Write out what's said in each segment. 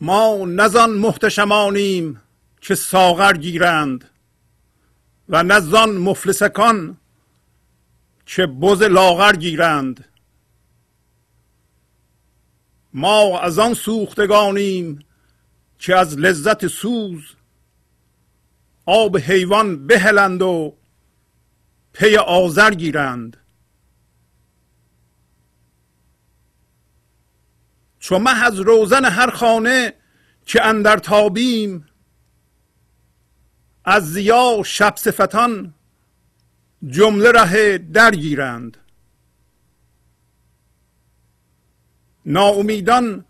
ما نزان محتشمانیم که ساغر گیرند. و نه زان مفلسکان که بز لاغر گیرند. ما از آن سوختگانیم که از لذت سوز. آب حیوان بهلند و پی آذر گیرند. چو مه از روزن هر خانه که اندر تابیم از زیا شب صفتان جمله ره درگیرند. ناامیدان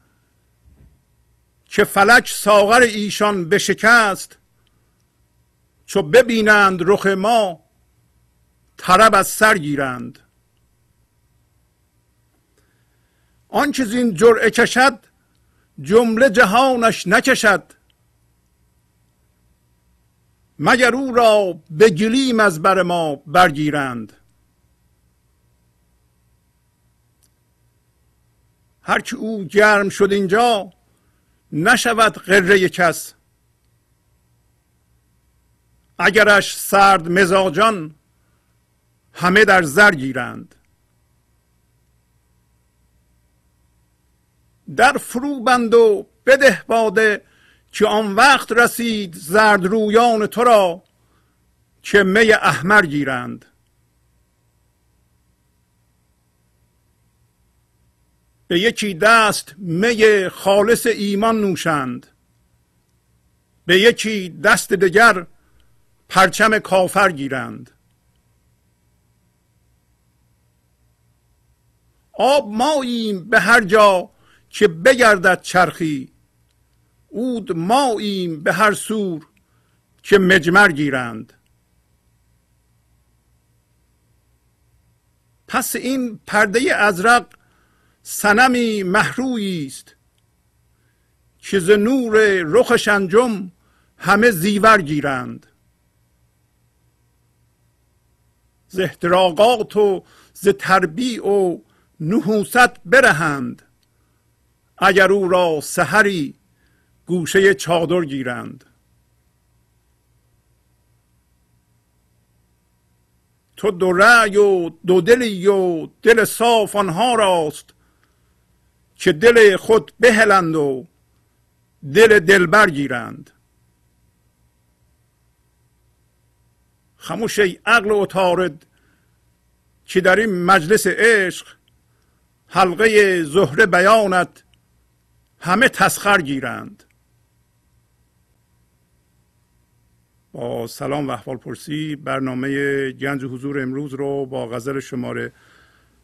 که فلک ساغر ایشان بشکست چو ببینند رخ ما طرب از سر گیرند. آنچه زین جرعه کشد جمله جهانش نکشد. مگر او را به گلیم از بر ما برگیرند. هر که او گرم شد اینجا نشود قره کس. اگرش سرد مزاجان همه در زر گیرند. در فرو بند و بده باده که آن وقت رسید زرد رویان تو را که می احمر گیرند. به یکی دست می خالص ایمان نوشند. به یکی دست دگر پرچم کافر گیرند. آب ماییم به هر جا که بگردد چرخی اود ماییم به هر سور که مجمر گیرند. پس این پرده ازرق سنمی محرویی است که ز نور رخش انجم همه زیور گیرند. ز احتراقات و ز تربیع و نحوست برهند. اگر او را سحری گوشه چادر گیرند. تو دو رأی و دو دلی و دل صاف آنها راست که دل خود بهلند و دل دلبر گیرند. خموش ای عقل و تارد که در این مجلس عشق حلقه زهره بیانت همه تسخر گیرند. با سلام و احوال پرسی برنامه گنج حضور امروز رو با غزل شماره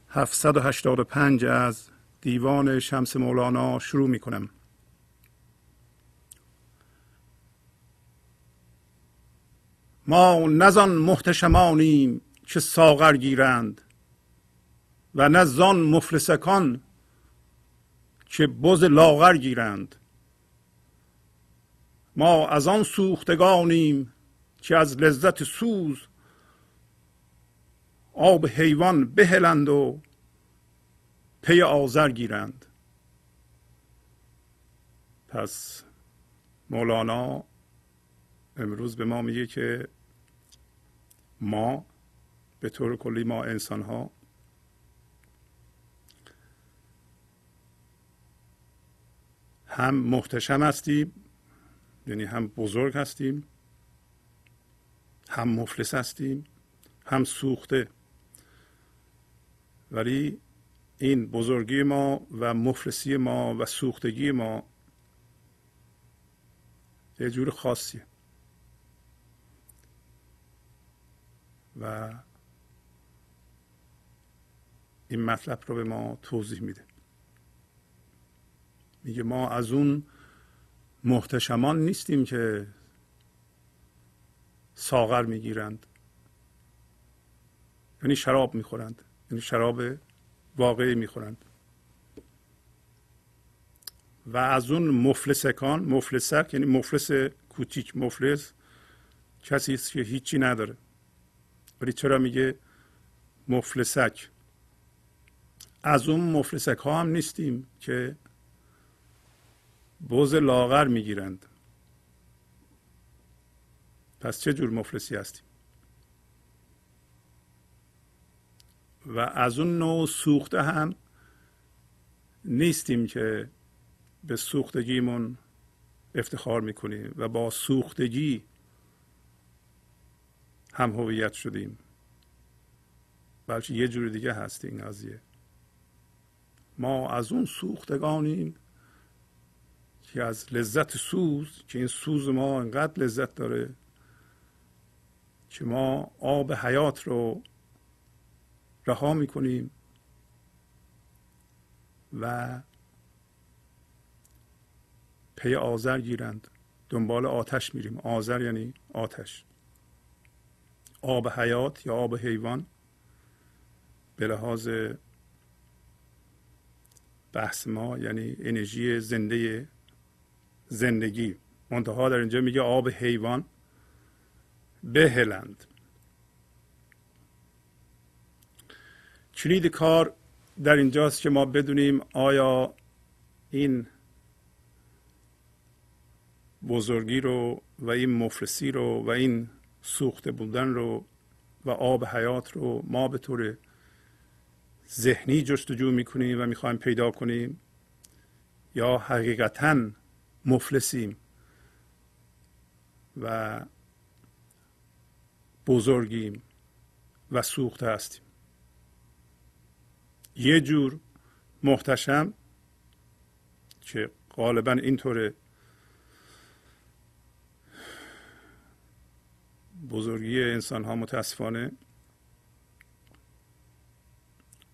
785 از دیوان شمس مولانا شروع می کنم ما نزان محتشمانیم که ساغر گیرند و نه زان مفلسکان که بز لاغر گیرند. ما از آن سوختگانیم که از لذت سوز آب حیوان بهلند و پی آذر گیرند. پس مولانا امروز به ما میگه که ما به طور کلی ما انسان ها هم محتشم هستیم یعنی هم بزرگ هستیم هم مفلس هستیم هم سوخته. ولی این بزرگی ما و مفلسی ما و سوختگی ما یه جور خاصیه. و این مطلب رو به ما توضیح میده. میگه ما از اون محتشمان نیستیم که ساغر می‌گیرند. یعنی شراب می‌خورند. یعنی شراب واقعی می‌خورند. و از اون مفلسکان مفلسک یعنی مفلس کوچیک مفلس کسی است که هیچی نداره. ولی چرا میگه مفلسک؟ از اون مفلسک ها هم نیستیم که بوز لاغر می‌گیرند. پس چه جور مفلسی هستیم؟ و از اون نوع سوخته هم نیستیم که به سوختگیمون افتخار می‌کنیم و با سوختگی هم هویت شدیم. بلکه یه جور دیگه هست این قضیه. ما از اون سوختگانیم که از لذت سوز که این سوز ما انقدر لذت داره که ما آب حیات رو رها می‌کنیم و پی آذر گیرند. دنبال آتش میریم. آذر یعنی آتش. آب حیات یا آب حیوان به لحاظ بحث ما یعنی انرژی زنده زندگی. منتها در اینجا میگه آب حیوان. بهلند. کلید کار در اینجاست که ما بدونیم آیا این بزرگی رو و این مفلسی رو و این سوخته بودن رو و آب حیات رو ما به طور ذهنی جستجو می‌کنیم و می‌خوایم پیدا کنیم یا حقیقتا مفلسیم و بزرگیم و سوخته هستیم. یه جور محتشم که غالبا اینطوره بزرگی انسان ها متاسفانه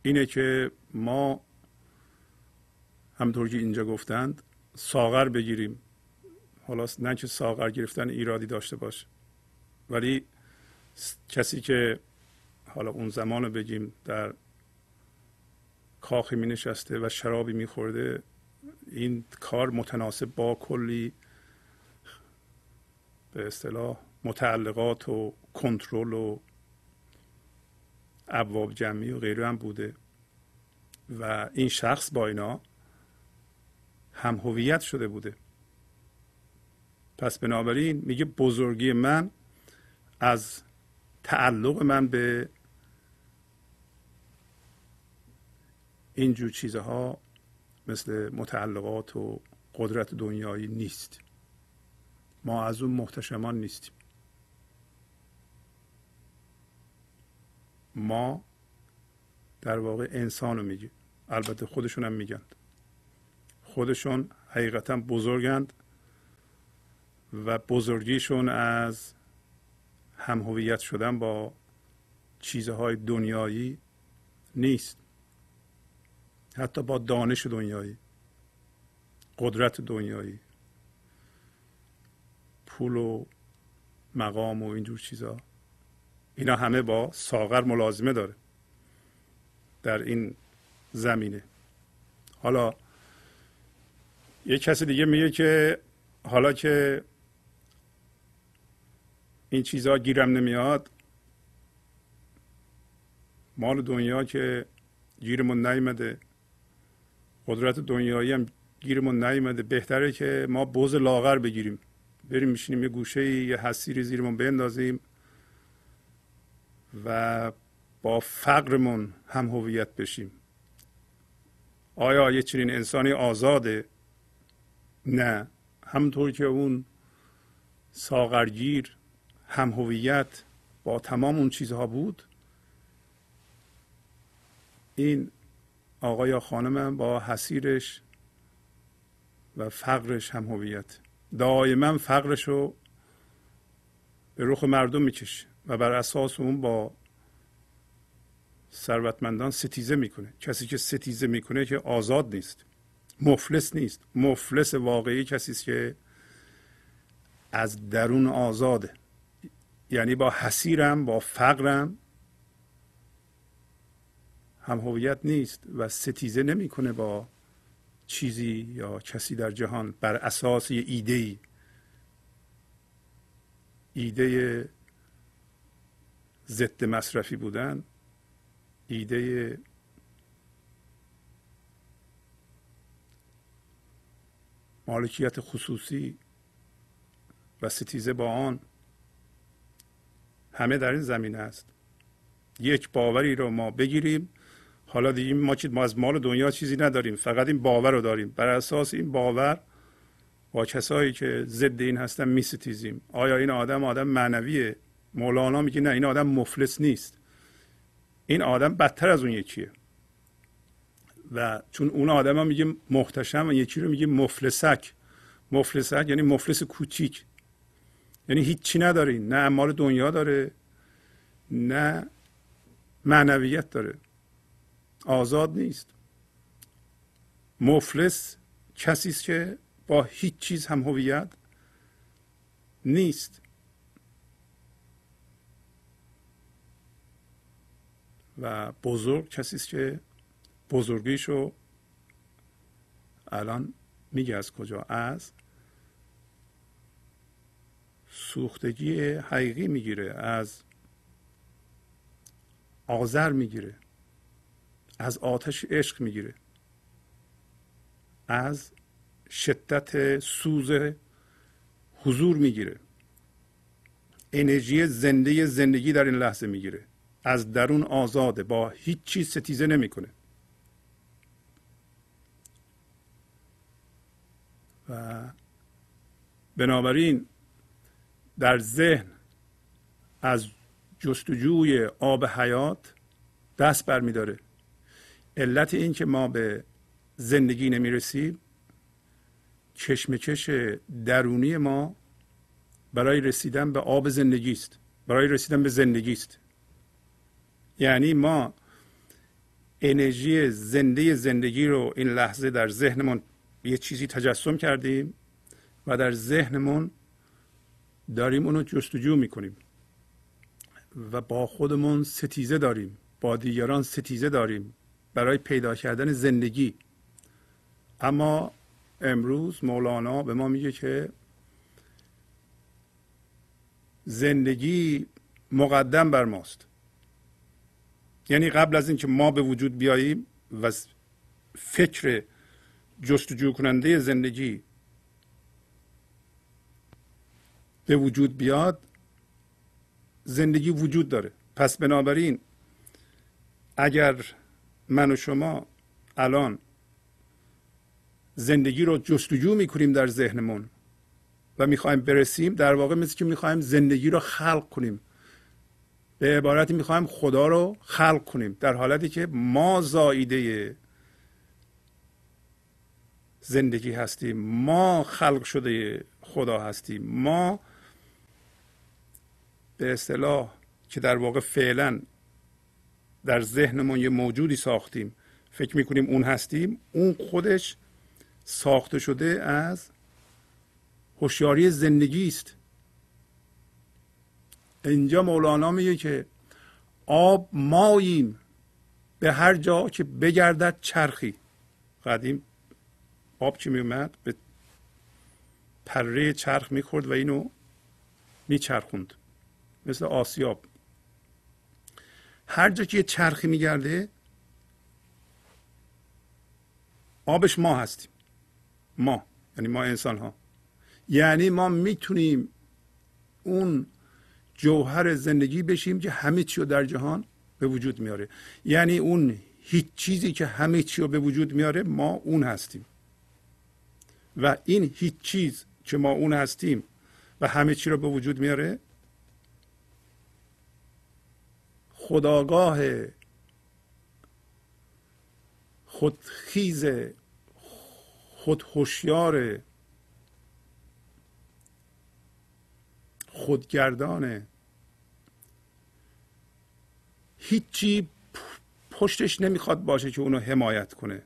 اینه که ما همطور که اینجا گفتند ساغر بگیریم. حالا نه که ساغر گرفتن ایرادی داشته باشه ولی کسی که حالا اون زمان رو بگیم در کاخی می نشسته و شرابی می خورده این کار متناسب با کلی به اصطلاح متعلقات و کنترل و ابواب جمعی و غیره هم بوده. و این شخص با اینا هم هویت شده بوده. پس بنابراین میگه بزرگی من از تعلق من به اینجور چیزها مثل متعلقات و قدرت دنیایی نیست. ما از اون محتشمان نیستیم. ما در واقع انسان رو میگیم. البته خودشون هم میگن خودشون حقیقتا بزرگند و بزرگیشون از هم هویت شدن با چیزهای دنیایی نیست. حتی با دانش دنیایی قدرت دنیایی پول و مقام و اینجور چیزها اینا همه با ساغر ملازمه داره در این زمینه. حالا یه کسی دیگه میگه که حالا که این چیزها گیرم نمیاد. مال دنیا که گیرمون نیمده قدرت دنیایی هم گیرمون نیمده بهتره که ما بوز لاغر بگیریم. بریم میشینیم یه گوشه یه حسیری زیرمون بندازیم و با فقرمون هم هویت بشیم. آیا یه چنین انسانی آزاده؟ نه. همونطور که اون ساغرگیر هم هویت با تمام اون چیزها بود؟ این آقا یا خانم با حسیرش و فقرش هم هویت. دائما فقرش رو به رخ مردم می‌کشه و بر اساس اون با ثروتمندان ستیزه می‌کنه. کسی که ستیزه می‌کنه که آزاد نیست مفلس نیست. مفلس واقعی کسی است که از درون آزاده. یعنی با حسیرم با فقرم. هم هویت نیست و ستیزه نمی‌کنه با چیزی یا کسی در جهان بر اساس یه ایده ای ایده ضد مصرفی بودن ایده مالکیت خصوصی و ستیزه با آن. همه در این زمینه است. یک باوری رو ما بگیریم. حالا دیگه ما ما از مال دنیا چیزی نداریم. فقط این باور رو داریم. بر اساس این باور با کسایی که ضد این هستن میستیزیم. آیا این آدم آدم معنویه؟ مولانا میگه نه این آدم مفلس نیست. این آدم بدتر از اون یکیه. و چون اون آدم ها میگه محتشم و یکی رو میگه مفلسک. مفلسک یعنی مفلس کوچیک. یعنی هیچی نداره نه امال دنیا داره نه معنویت داره. آزاد نیست. مفلس کسی است که با هیچ چیز هم هویت نیست. و بزرگ کسی است که بزرگیشو الان میگه از کجا؟ از سوختگی حقیقی می‌گیره از آذر می‌گیره از آتش عشق می‌گیره از شدت سوز حضور می‌گیره انرژی زنده زندگی در این لحظه می‌گیره از درون آزاده با هیچ چیز ستیزه نمی‌کنه. و بنابراین در ذهن از جستجوی آب حیات دست برمیداره. علت این که ما به زندگی نمی‌رسیم کشمکش درونی ما برای رسیدن به آب زندگی است. برای رسیدن به زندگی است. یعنی ما انرژی زنده زندگی رو این لحظه در ذهنمون یه چیزی تجسم کردیم و در ذهنمون داریم اونو جستجو می‌کنیم. و با خودمون ستیزه داریم. با دیگران ستیزه داریم. برای پیدا کردن زندگی. اما امروز مولانا به ما میگه که زندگی مقدم بر ماست. یعنی قبل از اینکه ما به وجود بیاییم و فکر جستجو کننده زندگی به وجود بیاد زندگی وجود داره. پس بنابراین اگر من و شما الان زندگی رو جستجو می‌کنیم در ذهنمون و می‌خوایم برسیم در واقع مثل که می‌خوایم زندگی رو خلق کنیم. به عبارتی می‌خوایم خدا رو خلق کنیم در حالتی که ما زاییده زندگی هستیم ما خلق شده خدا هستیم ما به اصطلاح که در واقع فعلا در ذهنمون یه موجودی ساختیم. فکر می‌کنیم اون هستیم. اون خودش ساخته شده از هوشیاری زندگی است. اینجا مولانا میگه که آب ماییم به هر جا که بگردد چرخی. قدیم آب که میومد به پره چرخ می‌خورد و اینو میچرخوند. مثل آسیاب. هر جا که یه چرخی میگرده آبش ما هستیم. ما یعنی ما انسان ها یعنی ما می‌تونیم اون جوهر زندگی بشیم که همه چی رو در جهان به وجود میاره. یعنی اون هیچ چیزی که همه چی رو به وجود میاره ما اون هستیم. و این هیچ چیز که ما اون هستیم و همه چی رو به وجود میاره خداگاه خودخیز خود هوشیار خودگردانه هیچی پشتش نمی‌خواد باشه که اونو حمایت کنه.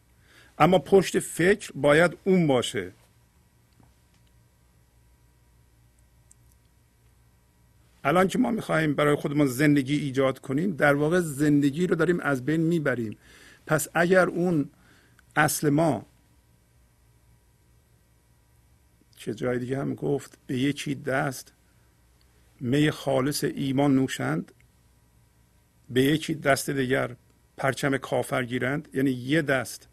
اما پشت فکر باید اون باشه. الان که ما می‌خواهیم برای خودمان زندگی ایجاد کنیم در واقع زندگی رو داریم از بین می‌بریم. پس اگر اون اصل ما چه جای دیگه هم گفت به یکی دست می خالص ایمان نوشند به یکی دست دیگر پرچم کافر گیرند یعنی یه دست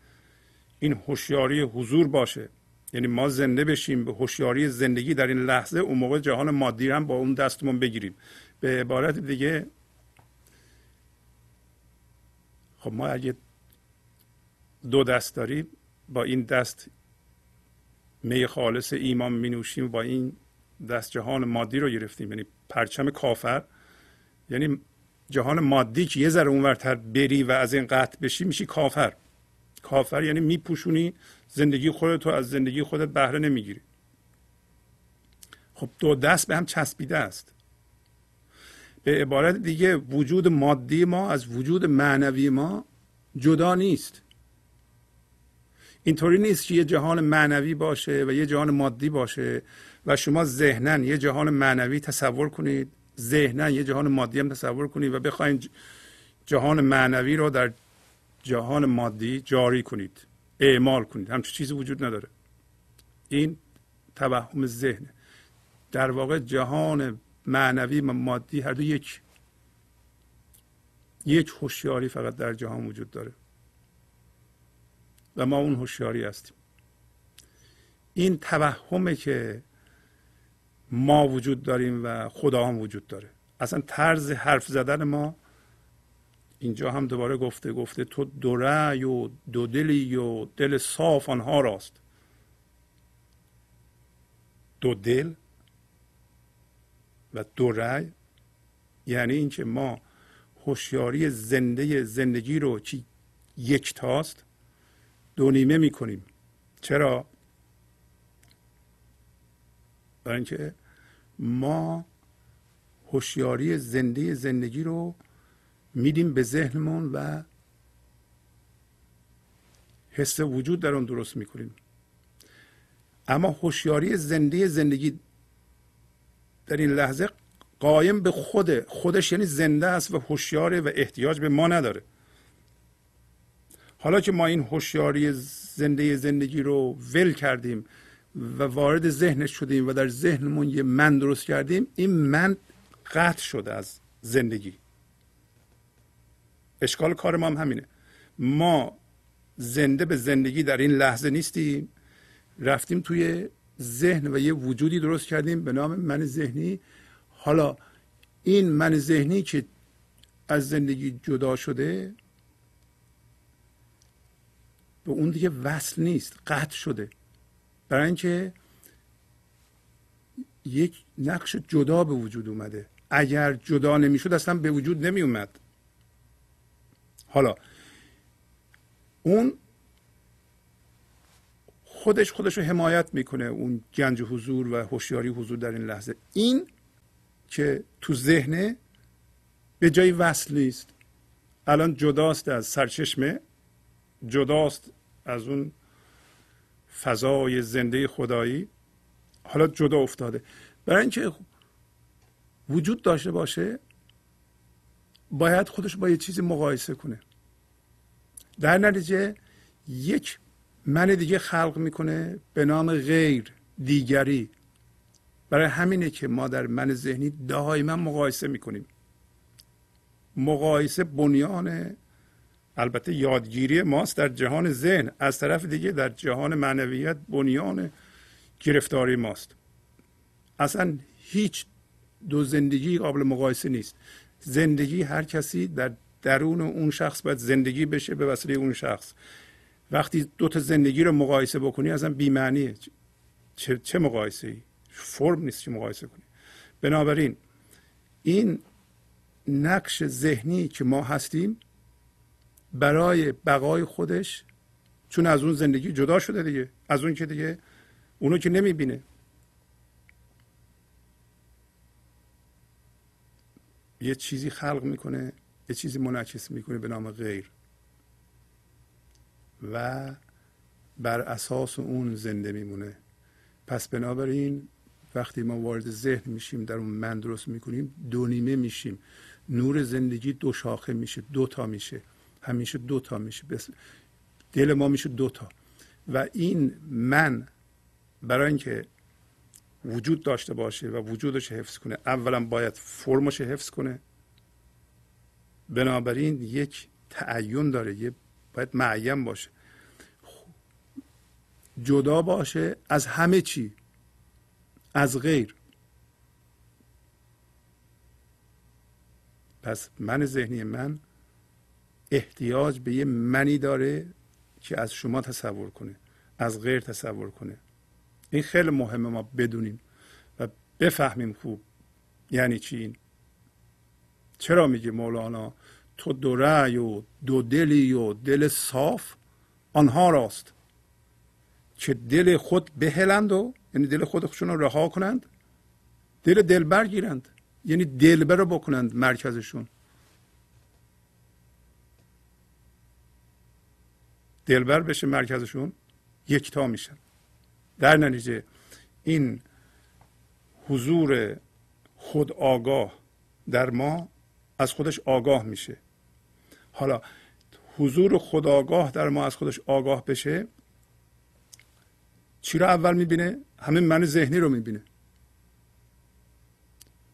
این هوشیاری حضور باشه. یعنی ما زنده بشیم به هوشیاری زندگی در این لحظه اون موقع جهان مادی هم با اون دستمون بگیریم. به عبارت دیگه خب ما اگه دو دست داریم با این دست می خالص ایمان می نوشیم با این دست جهان مادی رو گرفتیم. یعنی پرچم کافر. یعنی جهان مادی که یه ذره اونورتر بری و از این قطع بشی میشی کافر. کافر یعنی میپوشونی زندگی خودت تو از زندگی خودت بهره نمی‌گیری. خب دو دست به هم چسبیده است. به عبارت دیگه وجود مادی ما از وجود معنوی ما جدا نیست. اینطوری نیست که یه جهان معنوی باشه و یه جهان مادی باشه و شما ذهنا یه جهان معنوی تصور کنید. ذهنا یه جهان مادی هم تصور کنید و بخواید جهان معنوی رو در جهان مادی جاری کنید اعمال کنید. همچون چیزی وجود نداره. این توهم ذهن در واقع جهان معنوی و مادی هر دو یک. یک هوشیاری فقط در جهان وجود داره. و ما اون هوشیاری هستیم. این توهمه که ما وجود داریم و خدا هم وجود داره. اصلا طرز حرف زدن ما اینجا هم دوباره گفته گفته تو دو رأی و دو دلی و دل صاف آنها راست. دو دل و دو رأی؟ یعنی اینکه ما هوشیاری زنده زندگی رو که یک تاست دو نیمه می‌کنیم. چرا؟ برای اینکه ما هوشیاری زنده زندگی رو میدیم به ذهنمون و حس وجود در اون درست می‌کنیم. اما هوشیاری زنده زندگی در این لحظه قایم به خود خودش یعنی زنده است و هوشیاره و احتیاج به ما نداره. حالا که ما این هوشیاری زنده زندگی رو ول کردیم و وارد ذهنش شدیم و در ذهنمون یه من درست کردیم این من قطع شده از زندگی. اشکال کار ما هم همینه. ما زنده به زندگی در این لحظه نیستیم. رفتیم توی ذهن و یه وجودی درست کردیم به نام من ذهنی. حالا این من ذهنی که از زندگی جدا شده به اون دیگه وصل نیست قطع شده. برای اینکه یک نقش جدا به وجود اومده. اگر جدا نمی‌شد اصلا به وجود نمی اومد حالا اون خودش خودش رو حمایت می‌کنه اون گنج حضور و هوشیاری حضور در این لحظه. این که تو ذهنه به جای وصل نیست. الان جداست از سرچشمه جداست از اون فضای زنده خدایی. حالا جدا افتاده. برای اینکه وجود داشته باشه باید خودش با یه چیزی مقایسه کنه. در نتیجه یک من دیگه خلق می‌کنه به نام غیر دیگری. برای همینه که ما در من ذهنی دائما مقایسه می‌کنیم. مقایسه بنیان البته یادگیری ماست در جهان ذهن. از طرف دیگه در جهان معنویت بنیان گرفتاری ماست. اصلا هیچ دو زندگی قابل مقایسه نیست. زندگی هر کسی در درون اون شخص باید زندگی بشه به وسیله اون شخص. وقتی دو تا زندگی رو مقایسه بکنی اصلا بی‌معنیه چه, چه مقایسه ای فرم نیست که مقایسه کنی. بنابراین این نقش ذهنی که ما هستیم برای بقای خودش چون از اون زندگی جدا شده دیگه از اون که دیگه اونو که نمی‌بینه. یه چیزی خلق می‌کنه یه چیزی منعکس می‌کنه به نام غیر. و بر اساس اون زنده میمونه. پس بنابراین وقتی ما وارد ذهن میشیم در اون من درست می‌کنیم دو نیمه میشیم. نور زندگی دو شاخه میشه دو تا میشه. همیشه دو تا میشه. دل ما میشه دو تا. و این من برای اینکه وجود داشته باشه و وجودش حفظ کنه. اولا باید فرمش حفظ کنه. بنابراین یک تعین داره. یه باید معین باشه. جدا باشه از همه چی. از غیر. پس من ذهنی من احتیاج به یه منی داره که از شما تصور کنه. از غیر تصور کنه. این خیلی مهمه ما بدونیم و بفهمیم خوب یعنی چی این. چرا میگه مولانا تو دو رأی و دو دلی و دل صاف آنها راست؟ که دل خود بهلند و یعنی دل خودشون رو رها کنند؟ دل دلبر گیرند یعنی دلبر رو بکنند مرکزشون. دلبر بشه مرکزشون یکتا میشن. در نتیجه این حضور خود آگاه در ما از خودش آگاه میشه. حالا حضور خود آگاه در ما از خودش آگاه بشه چی رو اول می‌بینه؟ همه من ذهنی رو می‌بینه.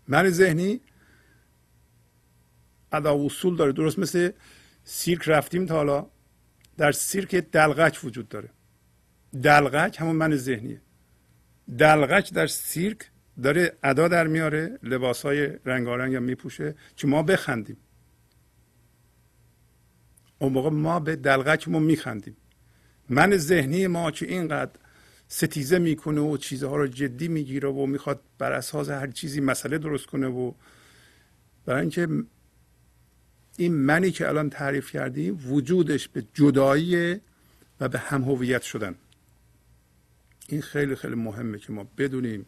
من ذهنی ادا اصول داره. درست مثل سیرک رفتیم تا حالا در سیرک دلغک وجود داره. دلغک همون من ذهنیه. دلغک در سیرک داره ادا در میاره لباس های رنگارنگ هم میپوشه که ما بخندیم. اون موقع ما به دلغکمون میخندیم. من ذهنی ما که اینقدر ستیزه می‌کنه و چیزها رو جدی می‌گیره و می‌خواد بر اساس هر چیزی مسئله درست کنه و برای اینکه این منی که الان تعریف کردیم وجودش به جدایی و به هم هویت شدن. این خیلی خیلی مهمه که ما بدونیم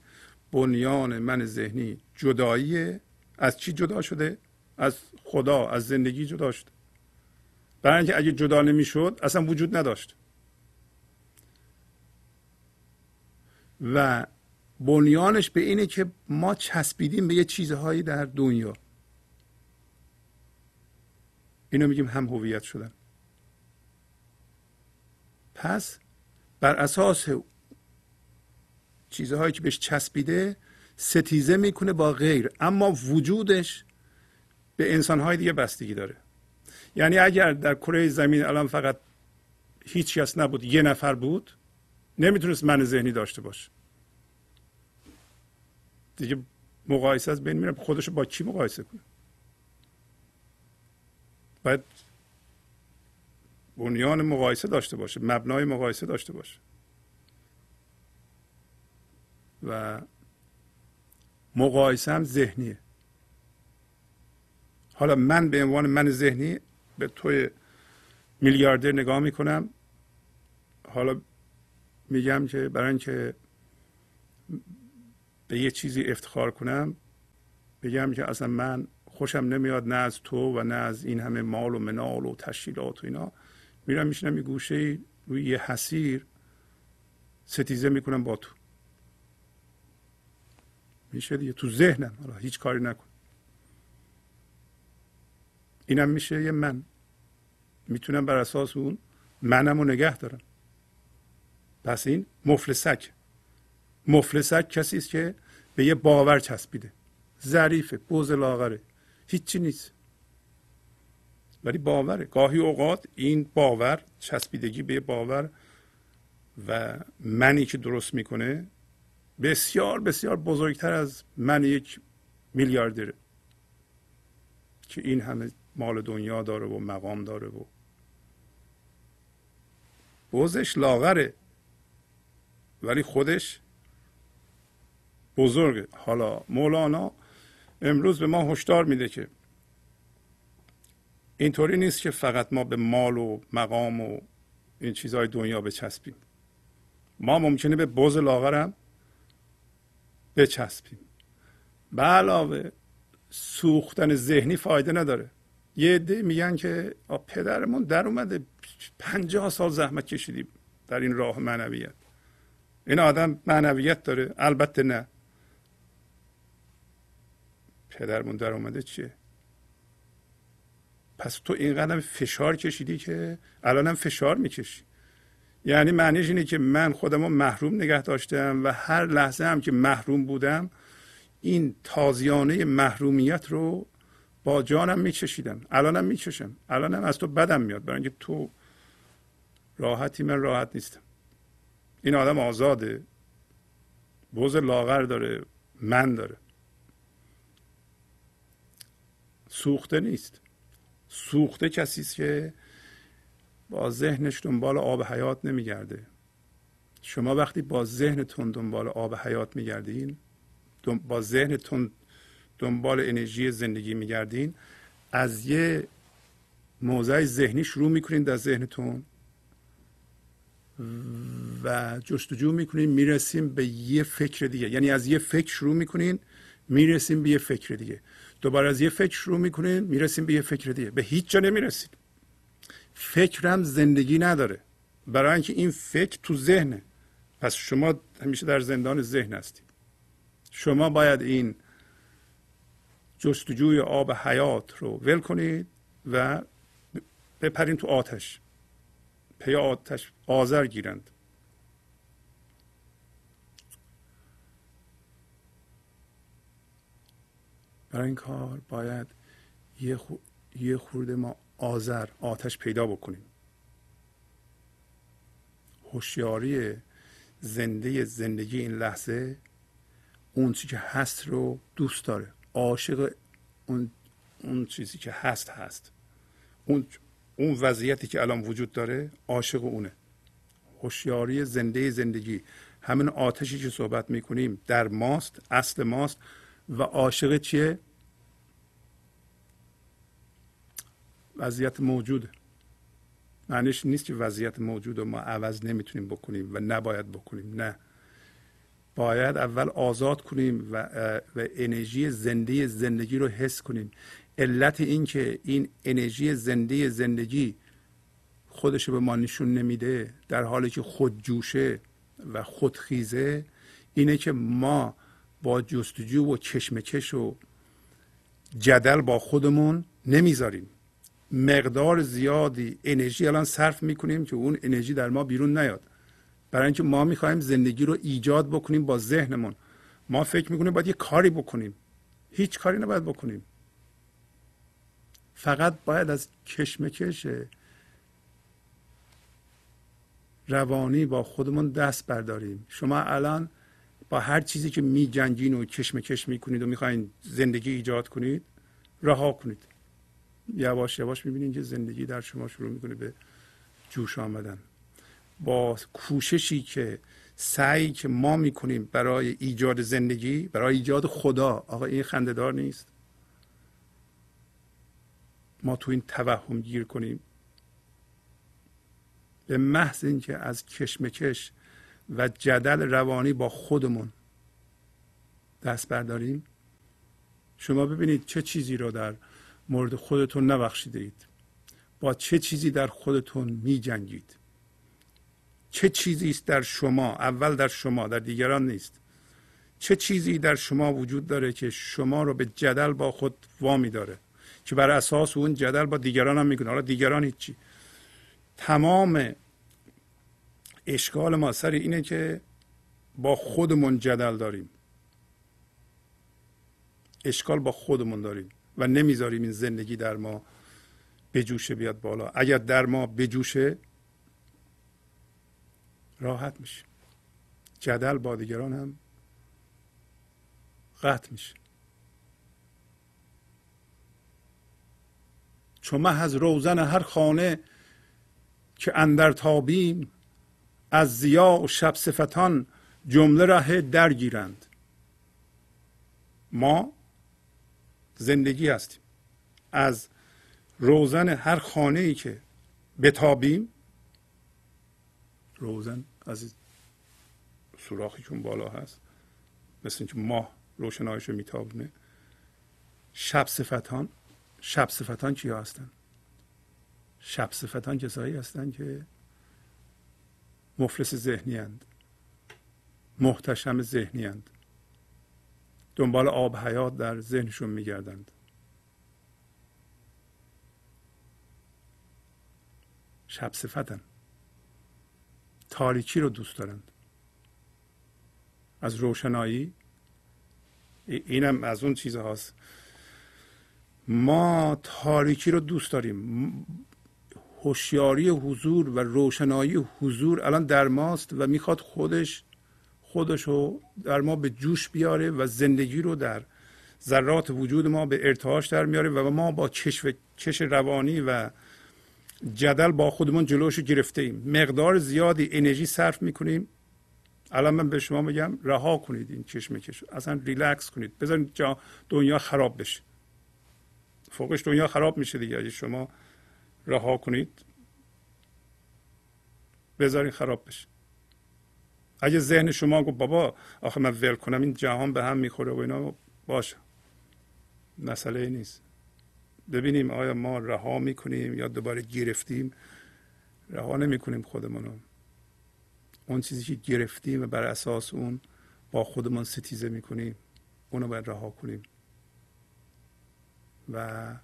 بنیان من ذهنی جدایی از چی جدا شده؟ از خدا از زندگی جدا شده. برای اینکه اگه جدا نمی‌شد اصلا وجود نداشت. و بنیانش به اینه که ما چسبیدیم به یه چیزهایی در دنیا. اینو میگیم هم هویت شدن. پس بر اساس چیزهایی که بهش چسبیده ستیزه می‌کنه با غیر. اما وجودش به انسانهای دیگه بستگی داره. یعنی اگر در کره زمین الان فقط هیچ کس نبود یه نفر بود نمی‌تونست من ذهنی داشته باشه. دیگه مقایسه از بین میره. خودش با کی مقایسه کنه؟ باید بنیان مقایسه داشته باشه مبنای مقایسه داشته باشه. و مقایسه هم ذهنیه. حالا من به عنوان من ذهنی به توی میلیاردر نگاه می‌کنم. حالا میگم که برای اینکه به یه چیزی افتخار کنم بگم که اصلا من خوشم نمیاد نه از تو و نه از این همه مال و منال و تشکیلات و اینا. میرم میشنم یه گوشه روی یه حسیر ستیزه می‌کنم با تو. میشه دیگه. تو ذهنم. حالا هیچ کاری نکن. اینم میشه یه من. می‌تونم بر اساس اون منم رو نگه دارم. پس این مفلسک مفلسک کسی است که به یه باور چسبیده. ظریفه بوز لاغره. هیچی نیست. ولی باوره. گاهی اوقات این باور چسبیدگی به باور و منی که درست می‌کنه بسیار بسیار بزرگتر از من یک میلیاردره که این همه مال دنیا داره و مقام داره و بوزش لاغره. ولی خودش بزرگه حالا مولانا امروز به ما هشدار میده که اینطوری نیست که فقط ما به مال و مقام و این چیزهای دنیا بچسبیم. ما ممکنه به بز لاغرم بچسبیم. به علاوه سوختن ذهنی فایده نداره. یه عده میگن که پدرمون در اومده پنجاه سال زحمت کشیدیم در این راه معنویت. این آدم معنویت داره. البته نه. پدرمون در اومده چیه؟ پس تو اینقدر فشار کشیدی که الانم فشار می‌کشی. یعنی معنیش اینه که من خودم رو محروم نگه داشتم و هر لحظه هم که محروم بودم این تازیانه محرومیت رو با جانم میچشیدم. الانم میچشم. الانم از تو بدم میاد برای اینکه تو راحتی من راحت نیستم. این آدم آزاده بوز لاغر داره من داره. سوخته نیست. سوخته کسی که با ذهنش دنبال آب حیات نمیگرده. شما وقتی با ذهنتون دنبال آب حیات میگردین با ذهنتون دنبال انرژی زندگی میگردین از یه موضع ذهنی شروع می‌کنین در ذهنتون و جستجو می‌کنین می‌رسیم به یه فکر دیگه. یعنی از یه فکر شروع می‌کنین می‌رسیم به یه فکر دیگه. دوباره از یه فکر شروع می‌کنین می‌رسیم به یه فکر دیگه. به هیچ جا نمی‌رسید فکرم زندگی نداره. برای اینکه این فکر تو ذهنه. پس شما همیشه در زندان ذهن هستید شما باید این جستجوی آب حیات رو ول کنید و بپرین تو آتش. پی آتش آذر گیرند. برای این کار باید یه, خو... یه خورده ما آذر آتش پیدا بکنیم. هوشیاری زنده زندگی این لحظه اون چیزی که هست رو دوست داره. عاشق اون اون چیزی که هست هست. اون اون وضعیتی که الان وجود داره عاشق اونه. هوشیاری زنده زندگی. همین آتشی که صحبت می‌کنیم در ماست اصل ماست و عاشق چیه؟ وضعیت موجوده. معنیش نیست که وضعیت موجود رو ما عوض نمی‌تونیم بکنیم و نباید بکنیم نه. باید اول آزاد کنیم و, و انرژی زنده زندگی رو حس کنیم. علت این که این انرژی زنده زندگی خودش به ما نشون نمیده در حالی که خود جوشه و خودخیزه اینه که ما با جستجو و کشمکش و جدل با خودمون نمی‌ذاریم. مقدار زیادی انرژی الان صرف می‌کنیم که اون انرژی در ما بیرون نیاد. برای اینکه ما می‌خوایم زندگی رو ایجاد بکنیم با ذهنمون. ما فکر می‌کنیم باید یه کاری بکنیم. هیچ کاری نباید بکنیم. فقط باید از کشمکش روانی با خودمون دست برداریم. شما الان با هر چیزی که می جنگین و کشمکش می‌کنید و می‌خواین زندگی ایجاد کنید رها کنید. یواش یواش می‌بینید که زندگی در شما شروع می‌کنه به جوش آمدن. با کوششی که سعی که ما می‌کنیم برای ایجاد زندگی برای ایجاد خدا آقا این خندهدار نیست. ما تو این توهم گیر کنیم. به محض اینکه از کشمکش و جدل روانی با خودمون دست برداریم شما ببینید چه چیزی رو در مورد خودتون نبخشیده اید. با چه چیزی در خودتون می جنگید چه چیزی است در شما؟ اول در شما در دیگران نیست. چه چیزی در شما وجود داره که شما رو به جدل با خود وامی داره؟ که بر اساس اون جدل با دیگران هم می‌کنه حالا دیگران هیچی. تمام اشکال ما سر اینه که با خودمون جدل داریم. اشکال با خودمون داریم. و نمی‌ذاریم این زندگی در ما بجوشه بیاد بالا. اگر در ما بجوشه راحت میشه. جدل با دیگران هم قطع میشه. چون از روزن هر خانه که اندر تابیم از زیا و شب صفتان جمله ره درگیرند ما زندگی هستیم. از روزن هر خانه ای که بتابیم روزن از سوراخی چون بالا هست مثل اینکه ماه روشنایش رو میتابونه. شب صفتان شب صفتان کیا هستن؟ شب صفتان کسایی هستن که مفلس ذهنی هند محتشم ذهنی هند دنبال آب حیات در ذهنشون میگردند. شب صفتن. تاریکی رو دوست دارند. از روشنایی اینم از اون چیز هاست ما تاریکی رو دوست داریم. هوشیاری حضور و روشنایی حضور الان در ماست و می‌خواد خودش خودش رو در ما به جوش بیاره و زندگی رو در ذرات وجود ما به ارتعاش در میاره و ما با کش, کش روانی و جدل با خودمون جلوش گرفته ایم. مقدار زیادی انرژی صرف می‌کنیم. الان من به شما میگم رها کنید این چشم کش اصلا ریلکس کنید. بذارید جا دنیا خراب بشه. فوقش دنیا خراب میشه دیگه. اگه شما رها کنید بذارین خراب بشه. اگه ذهن شما گفت بابا آخه من ول کنم این جهان به هم می‌خوره و اینا باشه. مسئله نیست. ببینیم آیا ما رها می‌کنیم یا دوباره گرفتیم؟ رها نمی‌کنیم خودمونو. اون چیزی که گرفتیم و بر اساس اون با خودمون ستیزه می‌کنیم اونو باید رها کنیم. و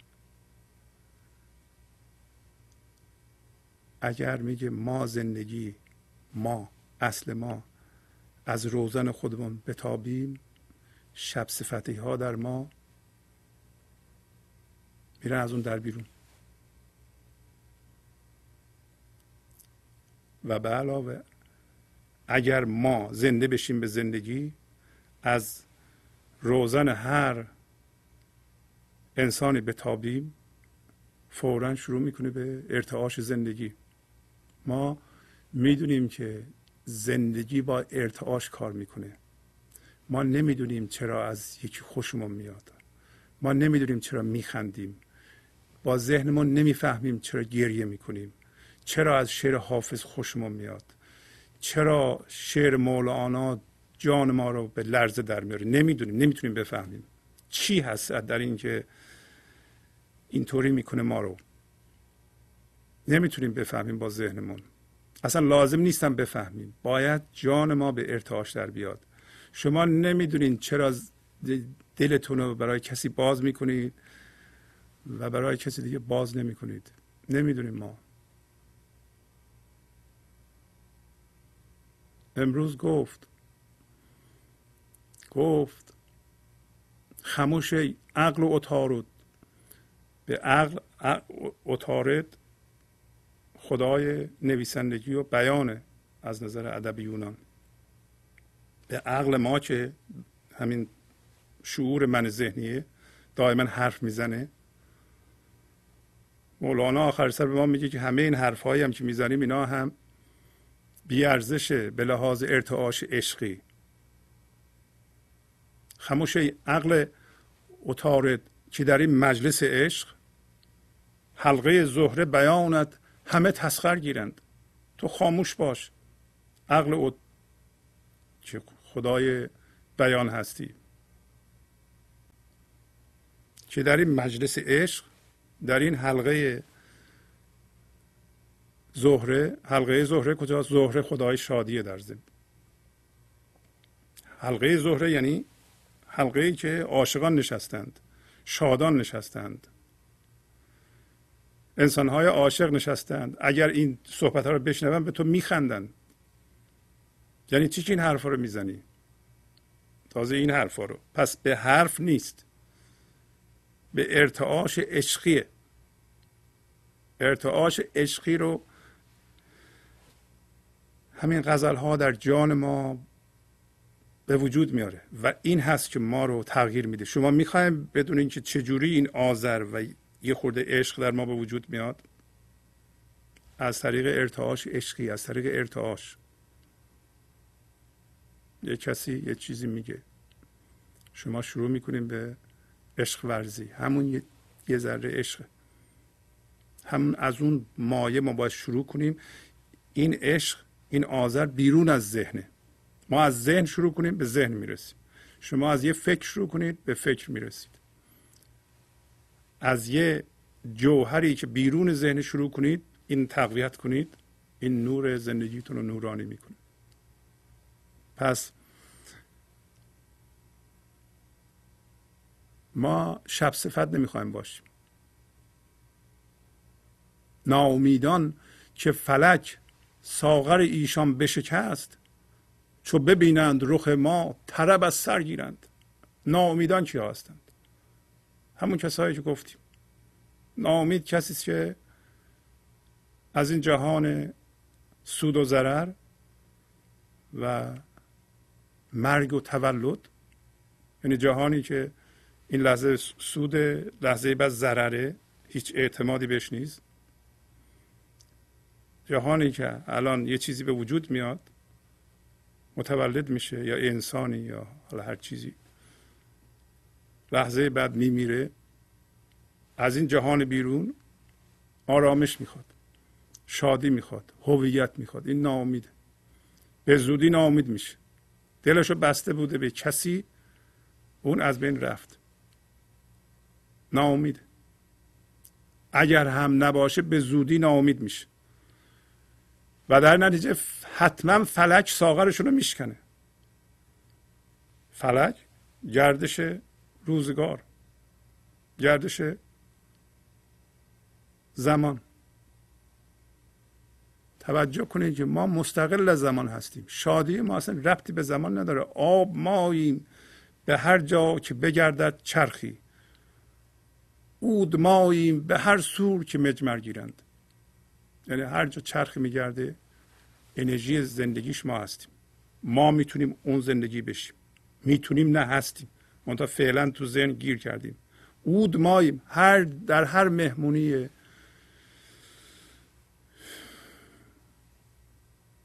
اگر میگه ما زندگی ما اصل ما. از روزن خودمون بتابیم. شب صفتی ها در ما. میرن از اون در بیرون. و به علاوه اگر ما زنده بشیم به زندگی از روزن هر انسانی بتابیم فورا شروع می‌کنه به ارتعاش زندگی. ما می‌دونیم که زندگی با ارتعاش کار می‌کنه. ما نمی‌دونیم چرا از یکی خوشمون میاد. ما نمی‌دونیم چرا میخندیم. با ذهنمون نمی‌فهمیم چرا گریه می‌کنیم. چرا از شعر حافظ خوشمون میاد. چرا شعر مولانا جان ما رو به لرزه در میاره. نمی‌دونیم نمی‌تونیم بفهمیم. چی هست در اینکه اینطوری می‌کنه ما رو؟ نمی‌تونیم بفهمیم با ذهنمون. اصلا لازم نیستم بفهمیم. باید جان ما به ارتعاش در بیاد. شما نمی‌دونین چرا دلتون رو برای کسی باز می‌کنید و برای کسی دیگه باز نمی‌کنید. نمی‌دونیم ما. امروز گفت. گفت خموش عقل و اتارد. به عقل اتارد خدای نویسندگی و بیان از نظر ادب یونان. به عقل ما که همین شعور من ذهنیه دائما حرف می‌زنه. مولانا آخر سر به ما میگه که همه این حرف هایی هم که می‌زنیم اینا هم بیارزشه به لحاظ ارتعاش عشقی. خموش عقل اتارد که در این مجلس عشق حلقه زهره بیانت همه تسخر گیرند. تو خاموش باش. عقل او که خدای بیان هستی. که در این مجلس عشق در این حلقه زهره حلقه زهره کجاست؟ زهره خدای شادیه در زمین حلقه زهره یعنی حلقه ای که عاشقان نشستند شادان نشستند. انسان های عاشق نشستند. اگر این صحبت ها رو بشنون به تو میخندن. یعنی چی این حرف رو می‌زنی؟ تازه این حرف رو. پس به حرف نیست. به ارتعاش عشقیه. ارتعاش عشقی رو همین غزل ها در جان ما به وجود میاره. و این هست که ما رو تغییر میده. شما می‌خوایم بدونین که چجوری این آذر و یه خورده عشق در ما به وجود میاد. از طریق ارتعاش عشقی از طریق ارتعاش. یه کسی یه چیزی میگه. شما شروع می‌کنیم به عشق ورزی. همون یه, ذره عشق. همون از اون مایه ما باید شروع کنیم. این عشق این آذر بیرون از ذهنه. ما از ذهن شروع کنیم به ذهن می‌رسیم. شما از یه فکر شروع کنید به فکر می‌رسید. از یه جوهری که بیرون ذهن شروع کنید این تقویت کنید این نور زندگیتون رو نورانی می‌کنه. پس ما شب صفت نمی‌خوایم باشیم. ناامیدان که فلک ساغر ایشان بشکست چو ببینند رخ ما طرب از سر گیرند. ناامیدان چی هستند؟ همون کسایی که گفتیم. ناامید کسی که از این جهان سود و ضرر و مرگ و تولد. یعنی جهانی که این لحظه سود لحظه بعد ضرره هیچ اعتمادی بهش نیست. جهانی که الان یه چیزی به وجود میاد متولد میشه یا انسانی یا حالا هر چیزی. لحظه بعد میمیره. از این جهان بیرون آرامش می‌خواد شادی می‌خواد هویت می‌خواد. این ناامیده به زودی ناامید میشه. دلشو بسته بوده به کسی اون از بین رفت. ناامید. اگر هم نباشه به زودی ناامید میشه. و در نتیجه حتما فلک ساغرشون رو میشکنه. فلک گردش روزگار گردش زمان. توجه کنید که ما مستقل از زمان هستیم. شادی ما اصلا ربطی به زمان نداره. آب ماییم. به هر جا که بگردد چرخی. اود ماییم به هر سور که مجمر گیرند. یعنی هر جا چرخی میگرده انرژی زندگیش ما هستیم. ما می‌تونیم اون زندگی بشیم. می‌تونیم نه هستیم. منتها فعلا تو ذهن گیر کردیم. اود ماییم هر در هر مهمونی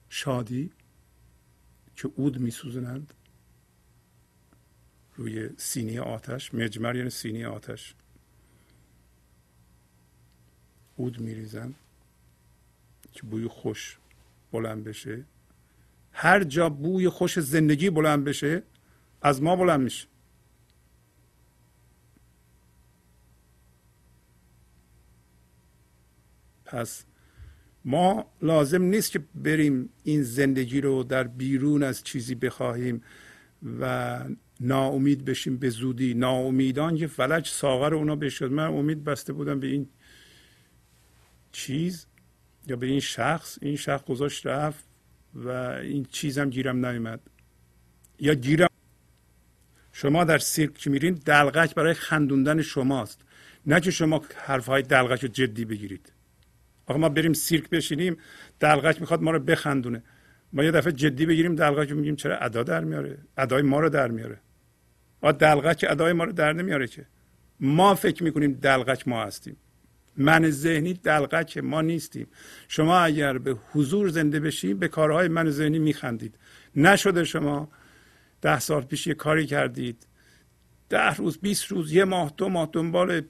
شادی که اود میسوزنند روی سینی آتش مجمر یعنی سینی آتش. اود میریزن که بوی خوش بلند بشه. هر جا بوی خوش زندگی بلند بشه از ما بلند میشه. پس ما لازم نیست که بریم این زندگی رو در بیرون از چیزی بخواهیم و ناامید بشیم به زودی. ناامیدان که فلج ساغر اونا بشد. من امید بسته بودم به این چیز یا به این شخص. این شخص گذاشت رفت و این چیزم گیرم نیومد. یا گیرم. شما در سیرک که میرین دلغک برای خندوندن شماست. نه که شما حرفهای دلغک رو جدی بگیرید. آقا ما بریم سیرک بشینیم دلغک می‌خواد ما رو بخندونه. ما یه دفعه جدی بگیریم دلغک میگیم چرا ادا در میاره؟ ادای ما رو در میاره. آ دلغک ادای ما رو در نمیاره که. ما فکر می‌کنیم دلغک ما هستیم. من ذهنی دلغک ما نیستیم. شما اگر به حضور زنده بشید به کارهای من ذهنی میخندید. نشده شما ده سال پیش یه کاری کردید. ده روز بیست روز یه ماه دو ماه دنبال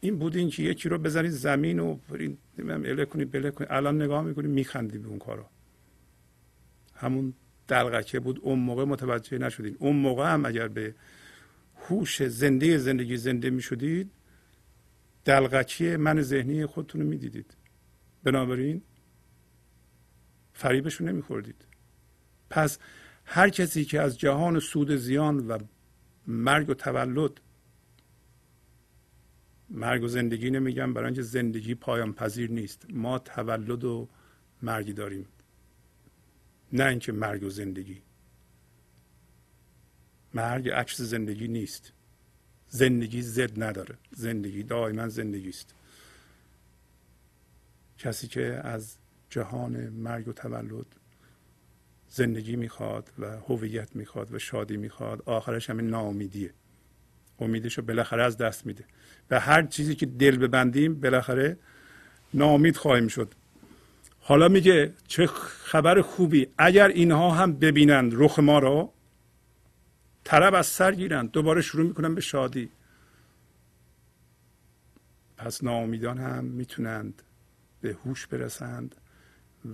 این بودین که یکی رو بزنید زمین و اله کنید بله کنید. الان نگاه می‌کنید میخندید به اون کارا همون دلغکه بود. اون موقع متوجه نشدید اون موقع هم اگر به هوش زنده زندگی زنده می‌شدید دلغکی من ذهنی خودتون رو می‌دیدید. بنابراین فریبشون نمیخوردید. پس هر کسی که از جهان سود زیان و مرگ و تولد مرگ و زندگی نمیگم برای اینکه زندگی پایان پذیر نیست. ما تولد و مرگی داریم. نه اینکه مرگ و زندگی. مرگ عکس زندگی نیست. زندگی زد نداره. زندگی دائما زندگی است. کسی که از جهان مرگ و تولد زندگی می‌خواد و هویت می‌خواد و شادی می‌خواد آخرش همین ناامیدیه. امیدش رو بالاخره از دست میده. به هر چیزی که دل ببندیم بالاخره ناامید خواهیم شد. حالا میگه چه خبر خوبی. اگر اینها هم ببینند رخ ما را طرب از سر گیرند. دوباره شروع می‌کنن به شادی. پس ناامیدان هم می‌تونند به هوش برسند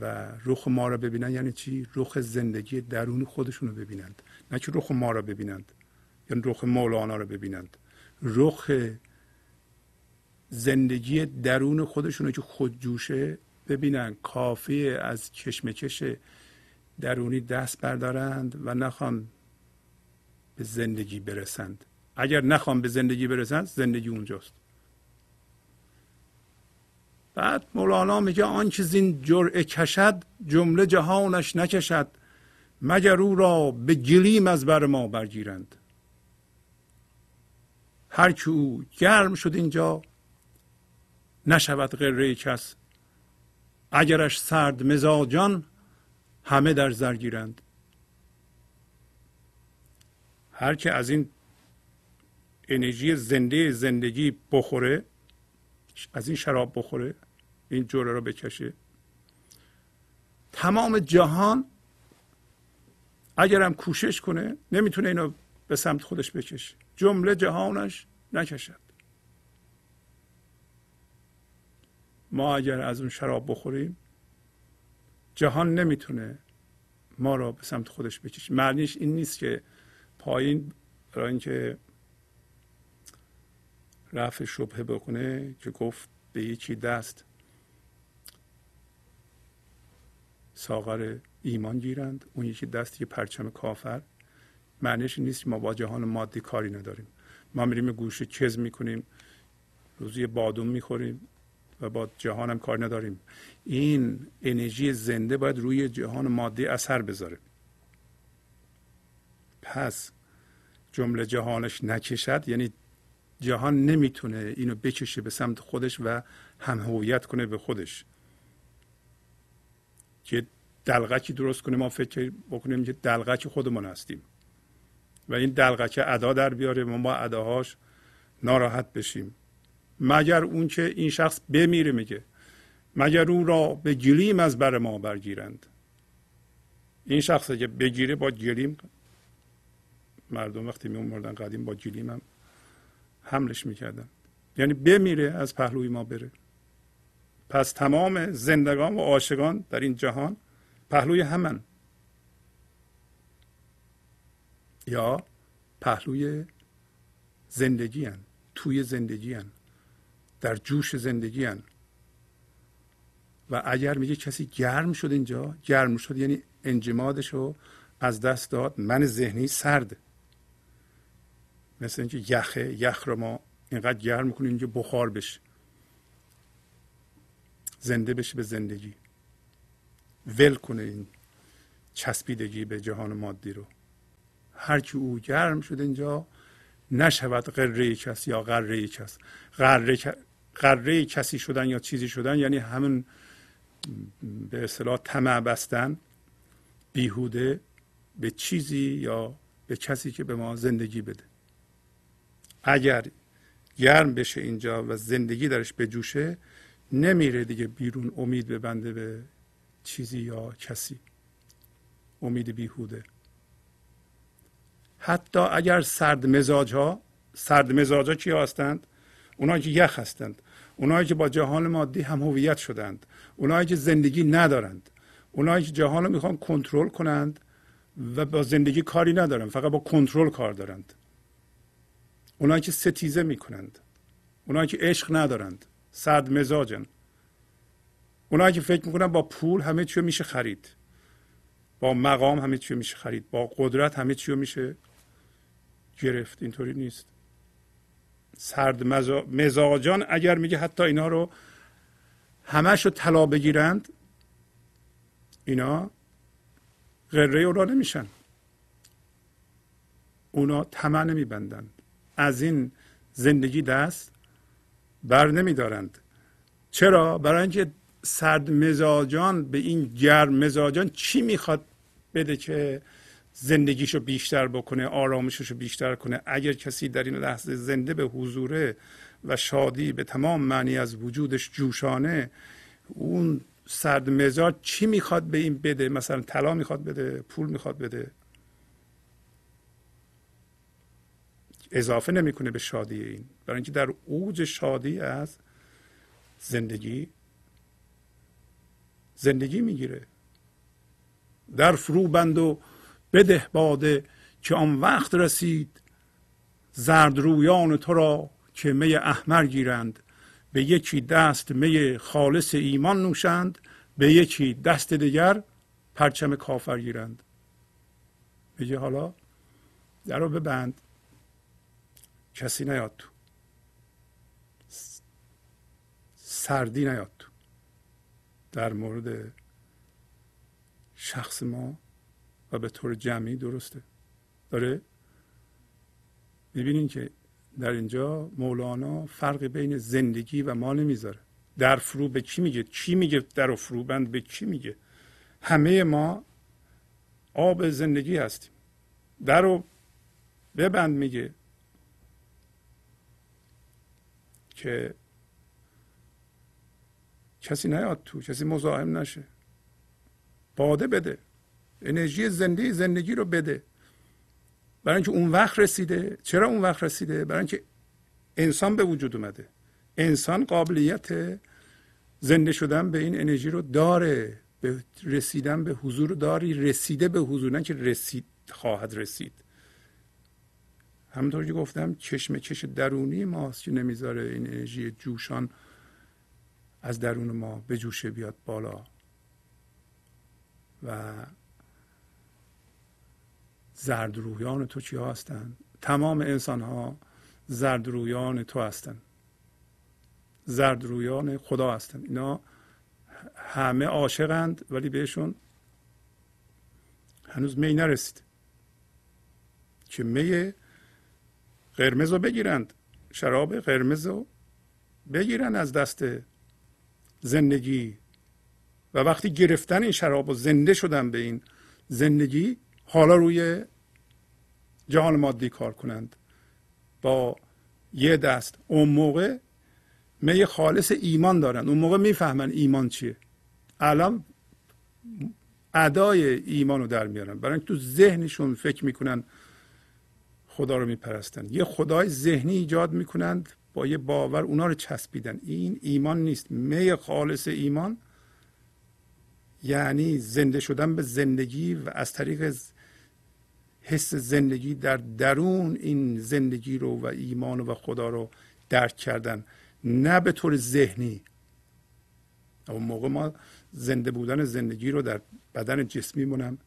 و رخ ما را ببینند. یعنی چی؟ رخ زندگی درون خودشون رو ببینند. نه که رخ ما را ببینند. یعنی رخ مولانا رو ببینند. رخ زندگی درون خودشون که خودجوشه ببینن. کافی از کشمکش درونی دست بردارند و نخوان به زندگی برسند. اگر نخوام به زندگی برسن زندگی اونجاست. بعد مولانا میگه آنچه زین جرعه کشد جمله جهانش نکشد مگر او را به گلیم از بر ما برگیرند. هر که او گرم شد اینجا نشود غره کس. اگرش سرد مزاجان همه در زر گیرند. هر که از این انرژی زنده زندگی بخوره از این شراب بخوره این جوره رو بکشه. تمام جهان اگرم کوشش کنه نمی‌تونه اینو به سمت خودش بکشه جمله جهانش نکشد. ما اگر از اون شراب بخوریم جهان نمی‌تونه ما را به سمت خودش بکشه. معنیش این نیست که پایین برای اینکه رفع شبهه بکنه که گفت به یکی دست ساغر ایمان گیرند اون یکی دست یه پرچم کافر. معنیش نیست ما با جهان مادی کاری نداریم. ما میریم گوشه کز می‌کنیم روزی بادوم می‌خوریم و با جهان هم کار نداریم. این انرژی زنده باید روی جهان مادی اثر بذاره. پس جمله جهانش نکشد یعنی جهان نمی‌تونه اینو بکشه به سمت خودش و هم هویت کنه به خودش. که دلغکی درست کنه ما فکر بکنیم که دلغک خودمون هستیم. و این دلغک ادا در بیاره ما اداهاش ناراحت بشیم. مگر اون که این شخص بمیره میگه. مگر او را به گلیم از بر ما برگیرند. این شخص که بگیره با گلیم مردم وقتی می مردن قدیم با گلیم هم حملش می‌کردن. یعنی بمیره از پهلوی ما بره. پس تمام زندگان و عاشقان در این جهان پهلوی همن. یا پهلوی زندگی هن. توی زندگی هن. در جوش زندگی هن. و اگر میگه کسی گرم شد اینجا گرم شد یعنی انجمادش رو از دست داد من ذهنی سرد مثل اینکه یخه یخ رو ما اینقدر گرم می‌کنیم اینجا بخار بشه زنده بشه به زندگی ول کنه این چسبیدگی به جهان مادی رو هر کی او گرم شد اینجا نشود قره کس یا قره کس. قره, قره کسی شدن یا چیزی شدن یعنی همون به اصطلاح طمع بستن بیهوده به چیزی یا به کسی که به ما زندگی بده. اگر گرم بشه اینجا و زندگی درش بجوشه نمیره دیگه بیرون امید ببنده به چیزی یا کسی. امید بیهوده. حتی اگر سرد مزاج ها سرد مزاج ها کی هستند؟ اونایی که یخ هستند. اونایی که با جهان مادی هم هویت شدند. اونایی که زندگی ندارند. اونایی که جهان رو می‌خوان کنترل کنند و با زندگی کاری ندارند فقط با کنترل کار دارند. اونایی که ستیزه می‌کنند. اونایی که عشق ندارند. سرد مزاجن. اونایی که فکر می‌کنن با پول همه چی میشه خرید. با مقام همه چی میشه خرید. با قدرت همه چی میشه گرفت اینطوری نیست. سرد مزاجان اگر میگه حتی اینا رو همش رو طلا بگیرند اینا غره اونا نمیشن. اونا طمع نمیبندند. از این زندگی دست بر نمیدارند. چرا؟ برای اینکه سرد مزاجان به این گرم مزاجان چی می‌خواد بده که زندگیشو بیشتر بکنه آرامششو بیشتر کنه. اگر کسی در این لحظه زنده به حضوره و شادی به تمام معنی از وجودش جوشانه اون سرد مزاج چی می‌خواد به این بده؟ مثلا طلا می‌خواد بده پول می‌خواد بده. اضافه نمی‌کنه به شادی این. برای اینکه در اوج شادی از زندگی زندگی می‌گیره. در فرو بند و بده باده که آن وقت رسید زرد رویان تو را که می احمر گیرند. به یکی دست می خالص ایمان نوشند به یکی دست دیگر پرچم کافر گیرند. میگه حالا در رو ببند. کسی نیاد تو. سردی نیاد تو. در مورد شخص ما و به طور جمعی درسته. داره می‌بینین که در اینجا مولانا فرق بین زندگی و ما نمی‌ذاره در فرو به کی میگه؟ کی میگه در فرو بند؟ به کی میگه؟ همه ما آب زندگی هستیم. در رو ببند میگه که کسی نیاد تو کسی مزاحم نشه. باده بده. انرژی زنده زندگی رو بده. برای اینکه اون وقت رسیده. چرا اون وقت رسیده؟ برای اینکه انسان به وجود اومده. انسان قابلیت زنده شدن به این انرژی رو داره. به رسیدن به حضور داری. رسیده به حضور نه که رسید خواهد رسید. همونطور که گفتم چشم کش درونی ماست که نمی‌ذاره این انرژی جوشان از درون ما به جوشه بیاد بالا. و زردرویان تو چی هستند تمام انسان ها زردرویان تو هستند زردرویان خدا هستند اینا همه عاشقند ولی بهشون هنوز می نرسید که می قرمز رو بگیرند شراب قرمز رو بگیرن از دست زندگی. و وقتی گرفتن این شراب و زنده شدن به این زندگی حالا روی جهان مادی کار کنند. با یه دست. اون موقع می خالص ایمان دارن. اون موقع می‌فهمن ایمان چیه. الان ادای ایمان رو در میارن. برای تو ذهنشون فکر می‌کنن خدا رو میپرستن. یه خدای ذهنی ایجاد می‌کنند با یه باور اونا رو چسبیدن. این ایمان نیست. می خالص ایمان یعنی زنده شدن به زندگی و از طریق حس زندگی در درون این زندگی رو و ایمان و خدا رو درک کردن. نه به طور ذهنی. اون موقع ما زنده بودن زندگی رو در بدن جسمی مونم.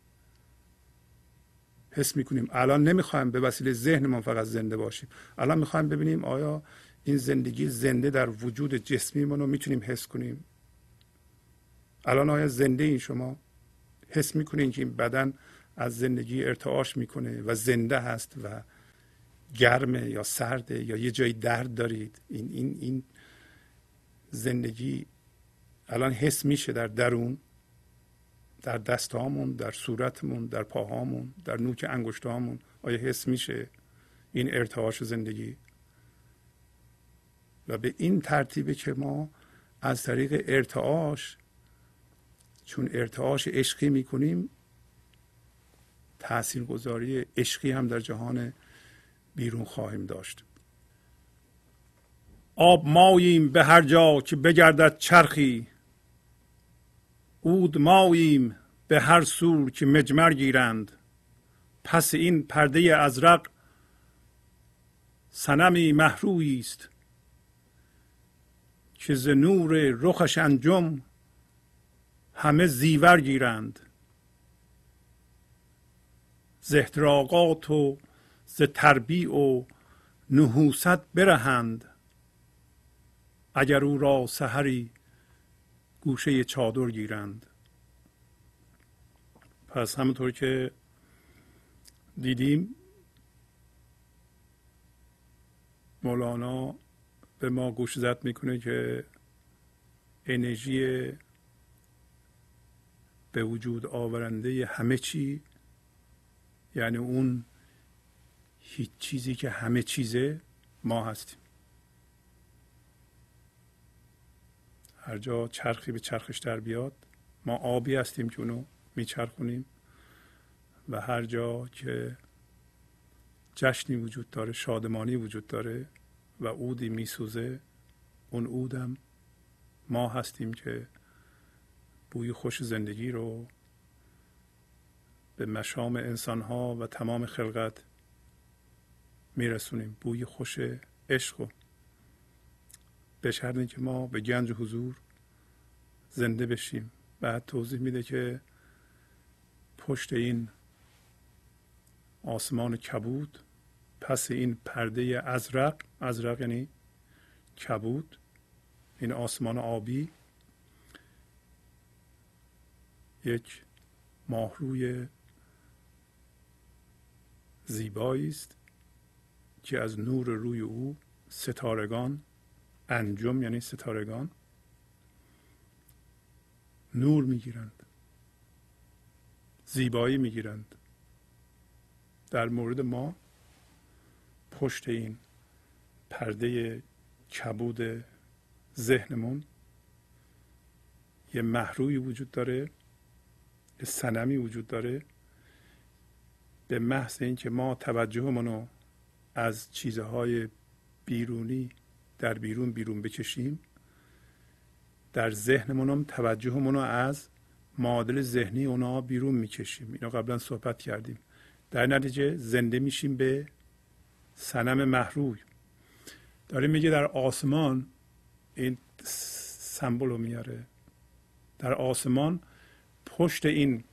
حس می‌کنیم. الان نمی‌خوایم به وسیله ذهن ما فقط زنده باشیم. الان می‌خوایم ببینیم آیا این زندگی زنده در وجود جسمی رو می‌تونیم حس کنیم. الان آیا زنده این شما؟ حس می‌کنین که این بدن از زندگی ارتعاش می‌کنه و زنده هست و گرمه یا سرده یا یه جایی درد دارید. این این این زندگی الان حس میشه در درون در دستهامون در صورتمون در پاهامون در نوک انگشتهامون آیا حس میشه این ارتعاش زندگی؟ و به این ترتیبه که ما از طریق ارتعاش چون ارتعاش عشقی می‌کنیم تاثیرگذاری عشقی هم در جهان بیرون خواهیم داشت. آب ماییم به هر جا که بگردد چرخی. اود ماییم به هر سور که مجمر گیرند. پس این پرده ازرق سنمی محرویی است که ز نور رخش انجم همه زیور گیرند. ز احتراقات و ز تربیع و نحوست برهند. اگر او را سحری گوشه چادر گیرند. پس همونطور که دیدیم مولانا به ما گوش زد می‌کنه که انرژی به وجود آورنده همه چی یعنی اون هیچ چیزی که همه چیزه ما هستیم. هر جا چرخی به چرخش در بیاد ما آبی هستیم که اونو میچرخونیم و هر جا که جشنی وجود داره شادمانی وجود داره و عودی میسوزه اون عودم ما هستیم که بوی خوش زندگی رو به مشام انسان ها و تمام خلقت میرسونیم. بوی خوش عشق و به شرطی که ما به گنج حضور زنده بشیم. بعد توضیح میده که پشت این آسمان کبود پس این پرده ازرق ازرق یعنی کبود این آسمان آبی یک ماهروی زیبایی است که از نور روی او ستارگان انجم یعنی ستارگان نور می‌گیرند زیبایی می‌گیرند. در مورد ما پشت این پرده کبود ذهنمون یه محروی وجود داره یه سنمی وجود داره به محض اینکه ما توجهمون رو از چیزهای بیرونی در بیرون بیرون بکشیم در ذهنمون هم توجهمون رو از معادل ذهنی اونا بیرون می‌کشیم. اینو قبلا صحبت کردیم. در نتیجه زنده میشیم به سنم محروی. داره میگه در آسمان این سمبل رو میاره. در آسمان پشت این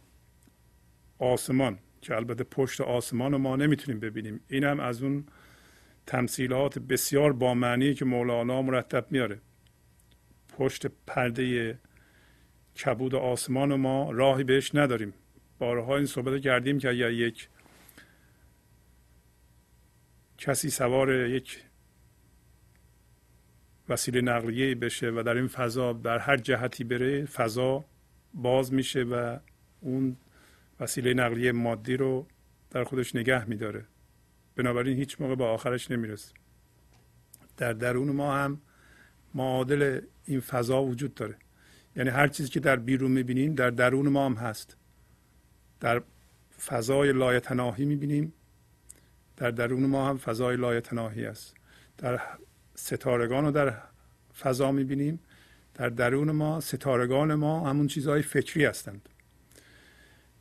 آسمان که البته پشت آسمان رو ما نمی‌تونیم ببینیم. این هم از اون تمثیلات بسیار با معنی که مولانا مرتب میاره. پشت پرده کبود آسمان ما راهی بهش نداریم. بارها این صحبت کردیم که اگر یک کسی سوار یک وسیله نقلیه بشه و در این فضا در هر جهتی بره فضا باز میشه و اون وسیله نقلیه مادی رو در خودش نگه میداره. بنابراین هیچ موقع به آخرش نمی‌رسه. در درون ما هم معادل این فضا وجود داره. یعنی هر چیزی که در بیرون می‌بینیم در درون ما هم هست. در فضای لایتناهی می‌بینیم. در درون ما هم فضای لایتناهی است. در ستارگان رو در فضا می‌بینیم. در درون ما ستارگان ما همون چیزهای فکری هستند.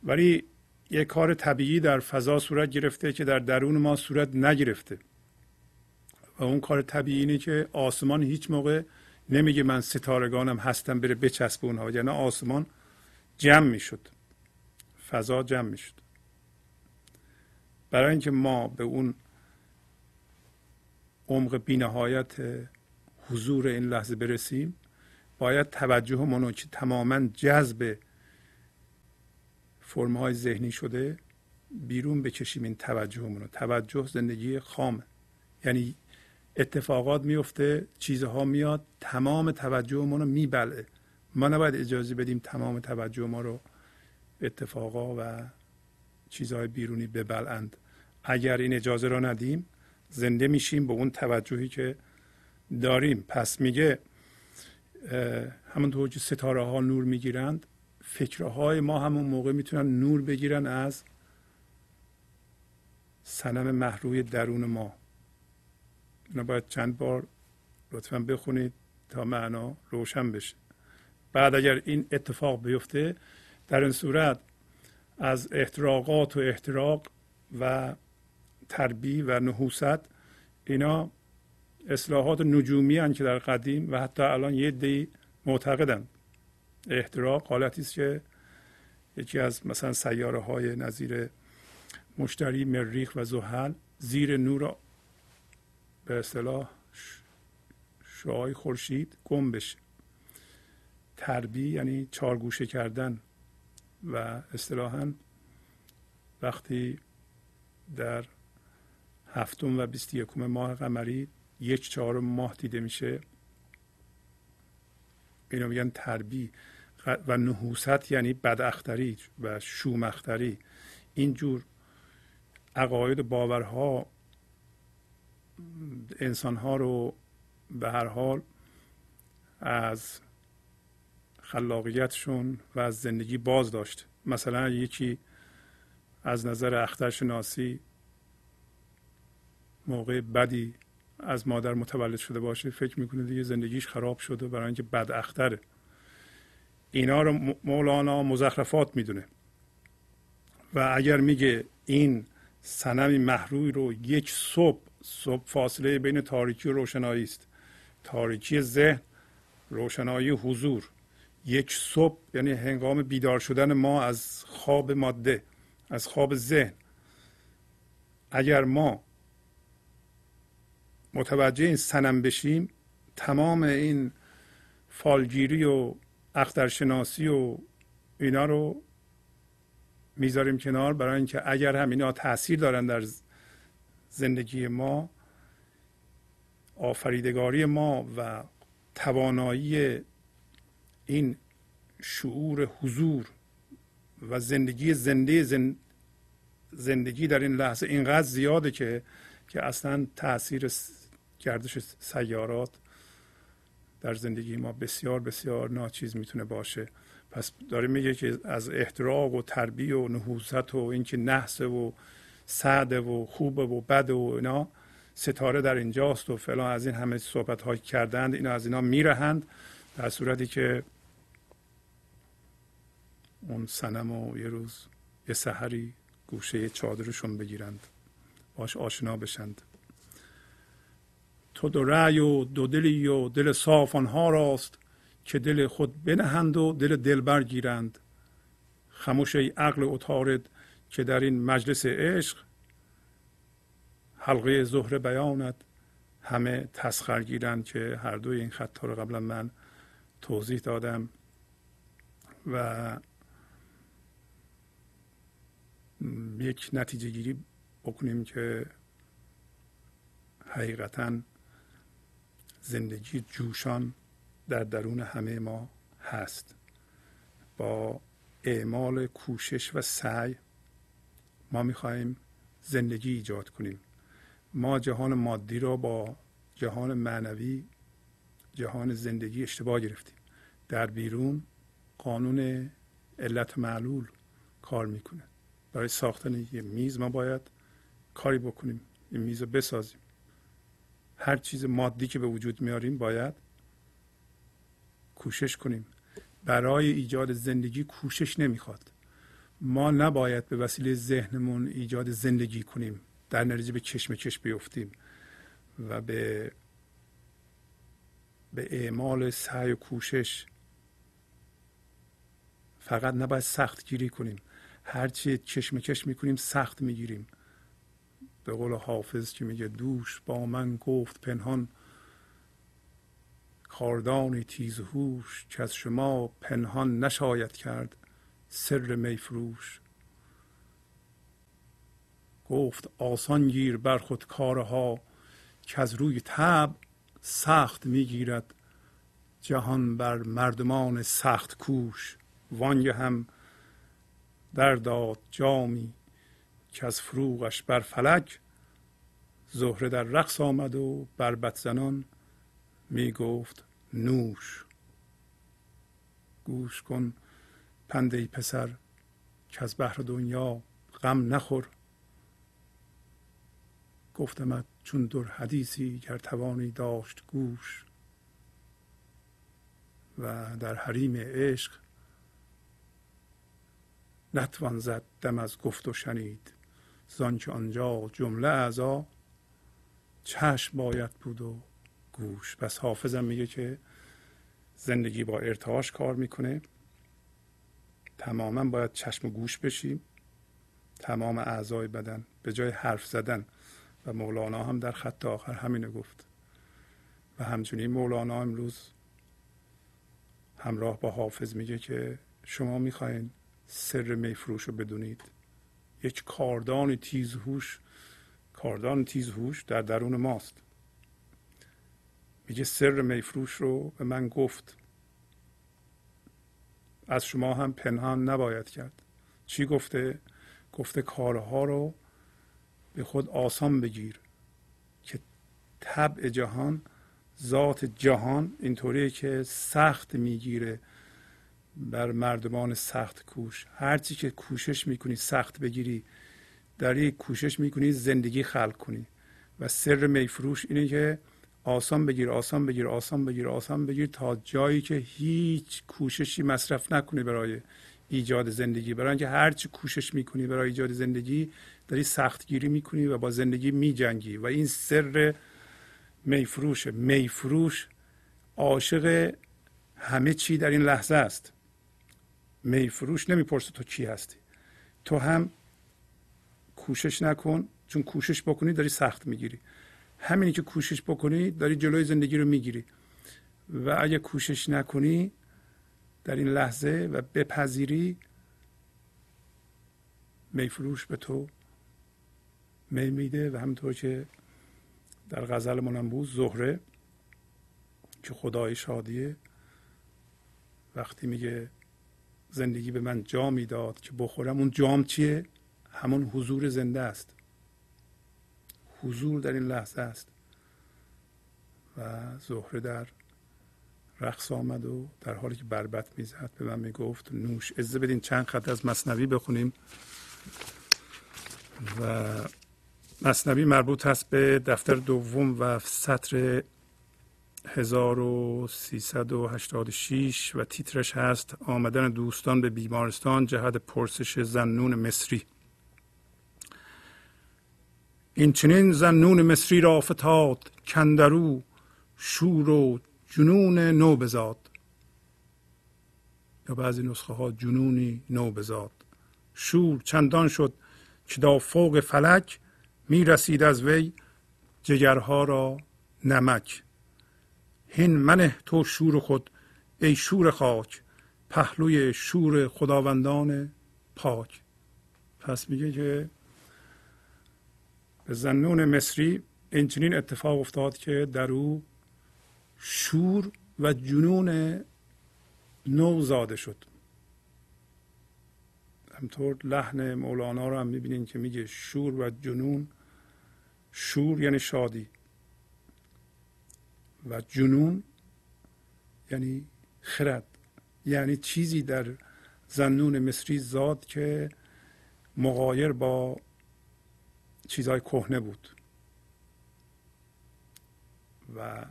ولی یک کار طبیعی در فضا صورت گرفته که در درون ما صورت نگرفته. و اون کار طبیعی اینه که آسمان هیچ موقع نمیگه من ستارگانم هستم بره بچسب اونها. یعنی آسمان جمع می‌شد. فضا جمع می‌شد. برای اینکه ما به اون عمق بینهایت حضور این لحظه برسیم باید توجه که تماما جذب فرم های ذهنی شده بیرون بکشیم این توجهمون رو. توجه زندگی خامه. یعنی اتفاقات میفته چیزها میاد تمام توجهمون رو میبلعه ما نباید اجازه بدیم تمام توجه ما رو اتفاقا و چیزهای بیرونی ببلند اگر این اجازه را ندیم زنده میشیم به اون توجهی که داریم. پس میگه همونطور که ستاره ها نور می‌گیرند فکرهای ما همون موقع می‌تونن نور بگیرن از سنم محروی درون ما. اینا باید چند بار لطفا بخونید تا معنا روشن بشه. بعد اگر این اتفاق بیفته در این صورت از احتراقات و احتراق و تربی و نحوست اینا اصلاحات نجومی هن که در قدیم و حتی الان یه دی معتقدن. احتراق حالتی است که یکی از مثلا سیاره های نظیر مشتری مریخ و زحل زیر نور به اصطلاح شعای خورشید گم بشه. تربی یعنی چارگوشه کردن و اصطلاحا وقتی در هفتم و بیست یکم ماه قمری یک چهارم ماه دیده میشه اینو میگن تربی. و نحوست یعنی بداختری و شومختری. اینجور عقاید و باورها انسانها رو به هر حال از خلاقیتشون و از زندگی باز داشت مثلا یکی از نظر اخترشناسی موقع بدی از مادر متولد شده باشه فکر می‌کنه دیگه زندگیش خراب شده برای اینکه بد اختره اینا رو مولانا مزخرفات می‌دونه. و اگر میگه این سنم محروی رو یک صبح صبح فاصله بین تاریکی و روشنایی است. تاریکی ذهن روشنایی حضور. یک صبح یعنی هنگام بیدار شدن ما از خواب ماده از خواب ذهن. اگر ما متوجه این سنم بشیم تمام این فالگیری و اخترشناسی و اینا رو می‌ذاریم کنار برای اینکه اگر هم اینا تاثیر دارن در زندگی ما آفریدگاری ما و توانایی این شعور حضور و زندگی زنده زندگی در این لحظه اینقدر زیاده که که اصلا تاثیر گردش سیارات در زندگی ما بسیار بسیار ناچیز می‌تونه باشه. پس داره میگه که از احتراق و تربیه و نهوست و اینکه نحس و سعد و خوب و بد و اینا ستاره در اینجاست و فلان از این همه صحبت های کردند اینا از اینا میرهند. در صورتی که اون سنم و یه روز یه سحری گوشه چادرشون بگیرند. باش آشنا بشند. تو دو رأی و دو دلی و دل صاف آنها راست که دل خود بنهند و دل دل برگیرند. خموش ای عقل اتارد که در این مجلس عشق حلقه ظهر بیانت همه تسخر گیرند که هر دوی این خطا رو قبلا من توضیح دادم. و یک نتیجه گیری بکنیم که حقیقتا زندگی جوشان در درون همه ما هست. با اعمال کوشش و سعی ما می‌خواهیم زندگی ایجاد کنیم. ما جهان مادی را با جهان معنوی جهان زندگی اشتباه گرفتیم. در بیرون قانون علت معلول کار می‌کنه. برای ساختن یه میز ما باید کاری بکنیم. این میز رو بسازیم. هر چیز مادی که به وجود میاریم باید کوشش کنیم. برای ایجاد زندگی کوشش نمی‌خواد. ما نباید به وسیله ذهنمون ایجاد زندگی کنیم. در نتیجه به چشم چشم بیفتیم و به به اعمال سعی و کوشش فقط نباید سخت گیری کنیم هرچی چشم چشم می‌کنیم سخت می‌گیریم. به قول حافظ که میگه؟ دوش با من گفت پنهان. کاردانی تیز هوش که از شما پنهان نشاید کرد سر میفروش گفت آسان گیر بر خود کارها که از روی تب سخت می‌گیرد. جهان بر مردمان سخت کوش وانگه هم در داد جامی که از فروغش بر فلک زهره در رقص آمد و بربت زنان می گفت نوش. گوش کن پنده پسر که از بحر دنیا غم نخور. گفتمت چون در حدیثی گر توانی داشت گوش. و در حریم عشق نتوان زد دم از گفت و شنید. زانکه آنجا جمله اعضا چشم باید بود و گوش. پس حافظم میگه که زندگی با ارتعاش کار می‌کنه. تماما باید چشم و گوش بشیم تمام اعضای بدن به جای حرف زدن و مولانا هم در خط آخر همینه گفت. و همچنین مولانا امروز همراه با حافظ میگه که شما می‌خواین سر میفروش رو بدونید. یک کاردان تیزهوش کاردان تیزهوش در درون ماست. میگه سر میفروش رو به من گفت. از شما هم پنهان نباید کرد. چی گفته؟ گفته کارها رو به خود آسان بگیر که طبع جهان ذات جهان اینطوریه که سخت می‌گیره. بر مردمان سخت کوش. هرچی که کوشش می‌کنی سخت بگیری در یک کوشش می‌کنی زندگی خلق کنی. و سر میفروش اینه که آسان بگیر آسان بگیر آسان بگیر آسان بگیر تا جایی که هیچ کوششی مصرف نکنی برای ایجاد زندگی. برای اینکه هرچی کوشش می‌کنی برای ایجاد زندگی داری سختگیری می‌کنی و با زندگی میجنگی. و این سر میفروش میفروش عاشق همه چی در این لحظه است. میفروش نمی‌پرسه تو کی هستی. تو هم کوشش نکن چون کوشش بکنی داری سخت می‌گیری. همینی که کوشش بکنی داری جلوی زندگی رو می‌گیری. و اگه کوشش نکنی در این لحظه و بپذیری میفروش به تو می میده و همطور که در غزل منم بود زهره که خدای شادیه وقتی میگه زندگی به من جامی داد که بخورم اون جام چیه؟ همون حضور زنده است. حضور در این لحظه است. و زهره در رقص آمد و در حالی که بربت می‌زد به من می‌گفت نوش ازه بدین چند خط از مصنوی بخونیم. و مصنوی مربوط هست به دفتر دوم و سطر 1386 و تیترش هست آمدن دوستان به بیمارستان جهت پرسش زنون مصری. این چنین زنون مصری را فتاد کندرو شور و جنون نو بزاد. یا بعضی نسخه ها جنونی نو بزاد. شور چندان شد که دا فوق فلک می رسید از وی جگرها را نمک. هین منه تو شور خود ای شور خاک پهلوی شور خداوندان پاک. پس میگه که به زنون مصری این اتفاق افتاد که در او شور و جنون نو زاده شد. همطور لحن مولانا رو هم می‌بینین که میگه شور و جنون شور یعنی شادی. و جنون یعنی خرد یعنی چیزی در زنون مصری زاد که مقایر با چیزهای کهنه بود. و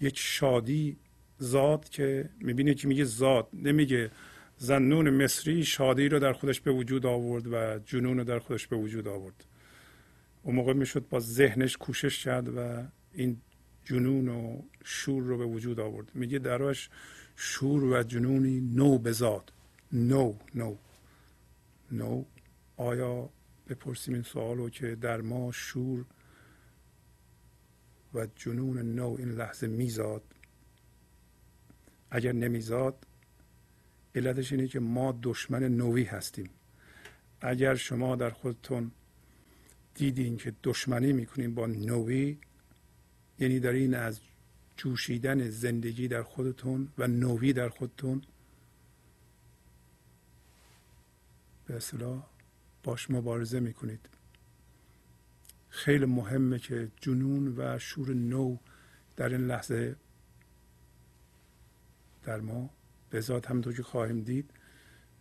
یک شادی زاد که می‌بینه که میگه زاد نمیگه زنون مصری شادی رو در خودش به وجود آورد و جنون رو در خودش به وجود آورد. اون موقع می‌شد با ذهنش کوشش کرد و این جنون و شور رو به وجود آورد. میگه دراش شور و جنونی نو بزاد نو نو. نو. آیا بپرسیم این سوال رو که در ما شور و جنون نو این لحظه میزاد؟ اگر نمیزاد علتش اینه که ما دشمن نوی هستیم. اگر شما در خودتون دیدین که دشمنی می‌کنین با نوی یعنی در این از جوشیدن زندگی در خودتون و نوی در خودتون. به اصطلاح باش مبارزه می‌کنید. خیلی مهمه که جنون و شور نو در این لحظه در ما به ذات همونطور که خواهیم دید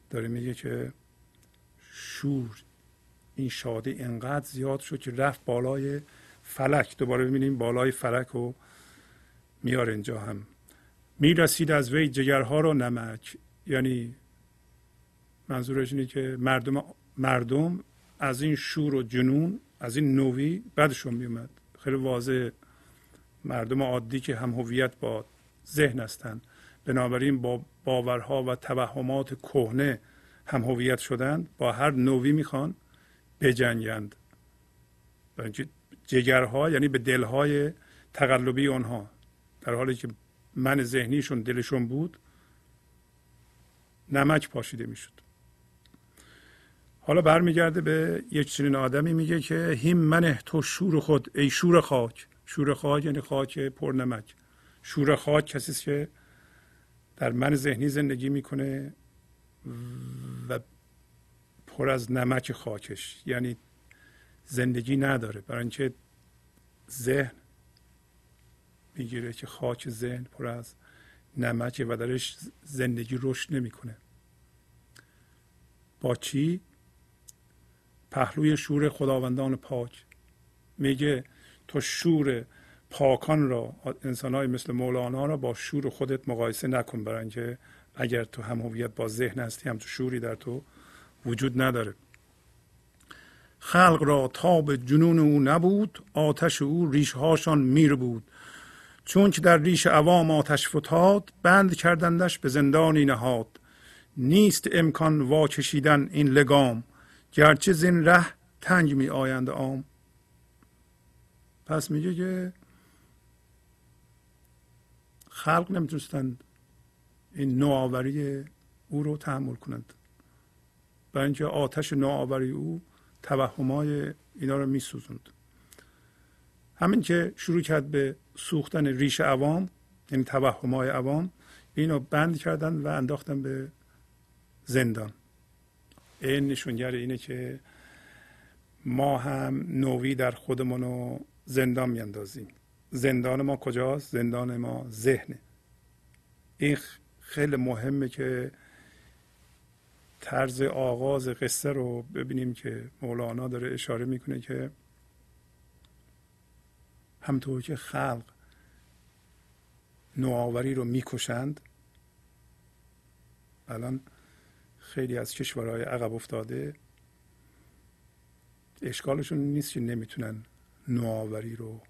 داره میگه که شور این شادی انقدر زیاد شد که رفت بالای فلک. دوباره ببینیم بالای فلک رو میاره اینجا هم. می‌رسید از وی جگرها رو نمک. یعنی منظورش اینه که مردم مردم از این شور و جنون از این نوی بعدشون میومد خیلی واضح. مردم عادی که هم هویت با ذهن هستند بنابراین با باورها و توهمات کهنه هم هویت شدند با هر نوی می‌خوان بجنگند. جگرها یعنی به دلهای تقلبی آنها. در حالی که من ذهنیشون دلشون بود نمک پاشیده می‌شد. حالا برمیگرده به یک چنین آدمی میگه که هیم منه تو شور خود ای شور خاک. شور خاک یعنی خاک پرنمک شور خاک کسی که در من ذهنی زندگی می‌کنه و پر از نمک خاکش. یعنی زندگی نداره. برای اینکه ذهن می‌گیره که خاک ذهن پر از نمکه و درش زندگی رشد نمی‌کنه. با چی؟ پهلوی شور خداوندان پاک. میگه تو شور پاکان را انسان مثل مولانا را با شور خودت مقایسه نکن برای اینکه اگر تو هم هویت با ذهن هستی هم تو شوری در تو وجود نداره. خلق را تاب جنون او نبود آتش او ریشهاشان میر بود. چون که در ریش عوام آتش فتاد بند کردندش به زندانی نهاد. نیست امکان واکشیدن این لگام گرچه زین ره تنگ می آیند آم پس میگه که خلق نمی‌تونستند این نوآوری او رو تحمل کنند. برای اینکه آتش نوآوری او توهمای اینا رو میسوزند همین که شروع کرد به سوختن ریش عوام یعنی توهمای عوام اینو بند کردن و انداختن به زندان. این نشونگر اینه که ما هم نوی در خودمون رو زندان میاندازیم. زندان ما کجاست؟ زندان ما ذهنه. این خیلی مهمه که طرز آغاز قصه رو ببینیم که مولانا داره اشاره می‌کنه که همطور که خلق نوآوری رو می‌کشند الان خیلی از کشورهای عقب افتاده اشکالشون نیست که نمی‌تونن نوآوری رو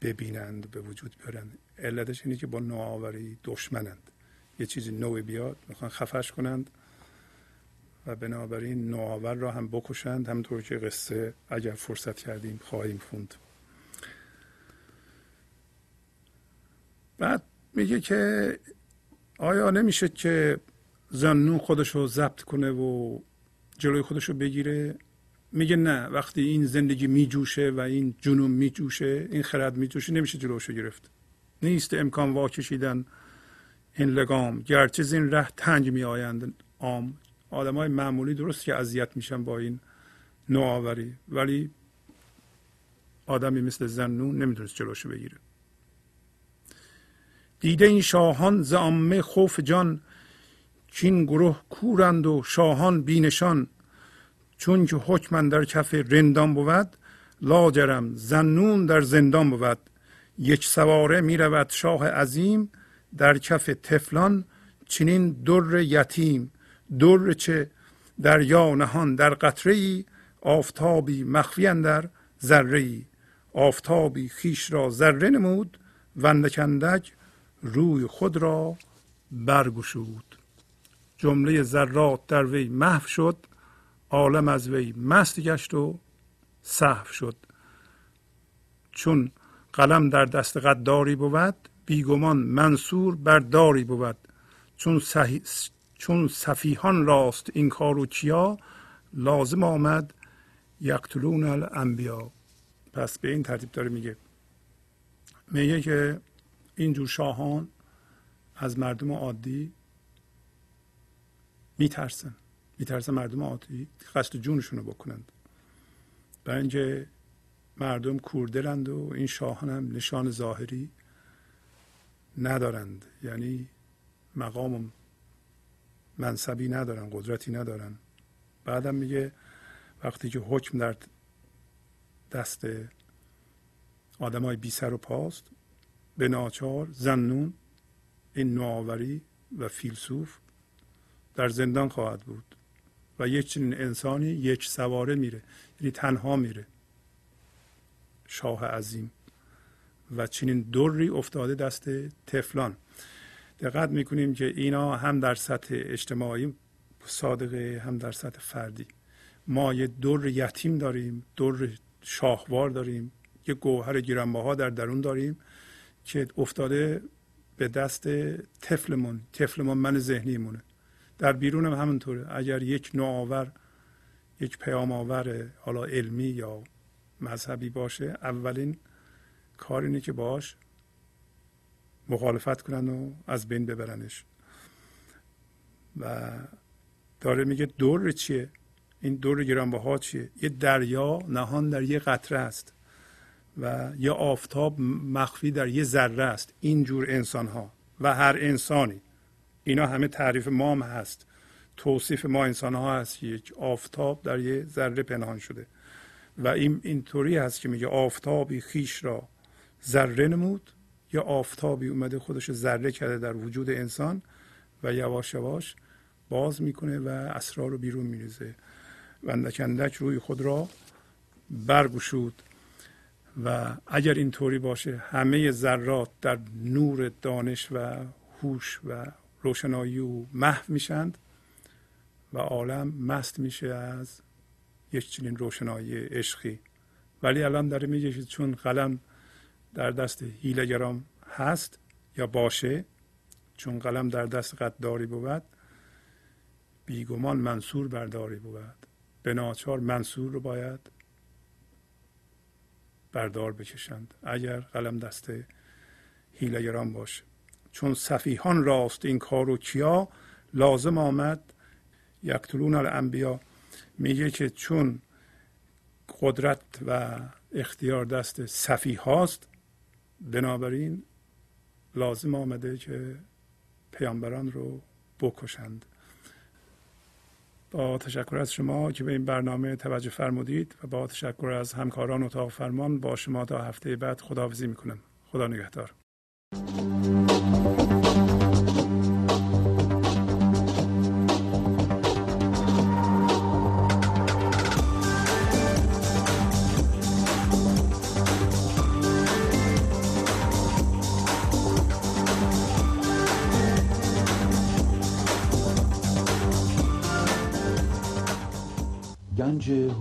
ببینند به وجود بیارن علتش اینه که با نوآوری دشمنند. یه چیزی نوی بیاد می‌خوان خفش کنند و بنابراین نوآور را هم بکشند. همطور که قصه اگر فرصت کردیم خواهیم خوند. بعد میگه که آیا نمیشه که زنون خودش رو ضبط کنه و جلوی خودش رو بگیره؟ میگه نه وقتی این زندگی میجوشه و این جنون میجوشه این خرد میجوشه نمیشه جلوش گرفت. نیست امکان واکشیدن. این لگام. گرچه زین ره تنگ می آیند عام. آدم های معمولی درست که اذیت میشن با این نوآوری. ولی آدمی مثل زنون نمی‌تونست جلوشو بگیره. دیده این شاهان زامه خوف جان. چین گروه کورند و شاهان بینشان. چون که حکمن در کف رندان بود لاجرم زنون در زندان بود. یک سواره می رود شاه عظیم در کف تفلان چنین در یتیم در چه دریا نهان در قطره ای آفتابی مخفی در ذره ای آفتابی خیش را ذره نمود وندکندک روی خود را برگشود. جمله ذرات در وی محو شد عالم از وی مست گشت و صحو شد. چون قلم در دست قداری بود بیگمان منصور بر داری بود. چون, صحی... چون صفیحان راست این کارو کیا لازم آمد یقتلون الانبیا. پس به این ترتیب داره میگه. میگه که اینجور شاهان از مردم عادی میترسن. میترسن مردم عادی قصد جونشون رو بکنند. برای اینکه مردم کوردلند و این شاهان هم نشان ظاهری ندارند. یعنی مقام منصبی ندارن قدرتی ندارن. بعدم میگه وقتی که حکم در دست آدمای بی سر و پاست به ناچار زنون این نوآوری و فیلسوف در زندان خواهد بود و یک چنین انسانی یک سواره میره یعنی تنها میره. شاه عظیم. و چنین دوری افتاده دست تفلان. دقت می‌کنیم که اینا هم در سطح اجتماعی صادقه هم در سطح فردی. ما یه دور یتیم داریم دور شاهوار داریم یه گوهر گرانبها در درون داریم که افتاده به دست طفلمون طفلمون من ذهنیمونه. در بیرون هم همینطوره اگر یک نوآور یک پیام آور حالا علمی یا مذهبی باشه اولین کار اینه که باش مخالفت کنن و از بین ببرنش. و داره میگه دور چیه؟ این دور گرانبها چیه؟ یه دریا نهان در یه قطره است و یه آفتاب مخفی در یه ذره است. اینجور انسان ها و هر انسانی. اینا همه تعریف ما هم هست. توصیف ما انسان ها هست یک آفتاب در یه ذره پنهان شده. و این اینطوری هست که میگه آفتابی خیش را ذره نمود یا آفتابی اومده خودش ذره کرده در وجود انسان و یواش یواش باز می‌کنه و اسرار رو بیرون میریزه. و اندک روی خود را برگشود. و اگر اینطوری باشه همه ذرات در نور دانش و هوش و روشنایی و محو میشند و عالم مست میشه از یک چنین روشنایی عشقی. ولی الان داره میگه چون قلم در دست هیلگرام هست یا باشه؟ چون قلم در دست قداری بود بیگمان منصور برداری بود. به ناچار منصور رو باید بردار بکشند. اگر قلم دست هیلگران باشه. چون صفیحان راست این کار و کیا لازم آمد یکتلون الانبیا. میگه که چون قدرت و اختیار دست صفی هاست بنابراین لازم آمده که پیامبران رو بکشند. با تشکر از شما که به این برنامه توجه فرمودید و با تشکر از همکاران اتاق فرمان با شما تا هفته بعد خداحافظی می‌کنم. خدا نگهدار.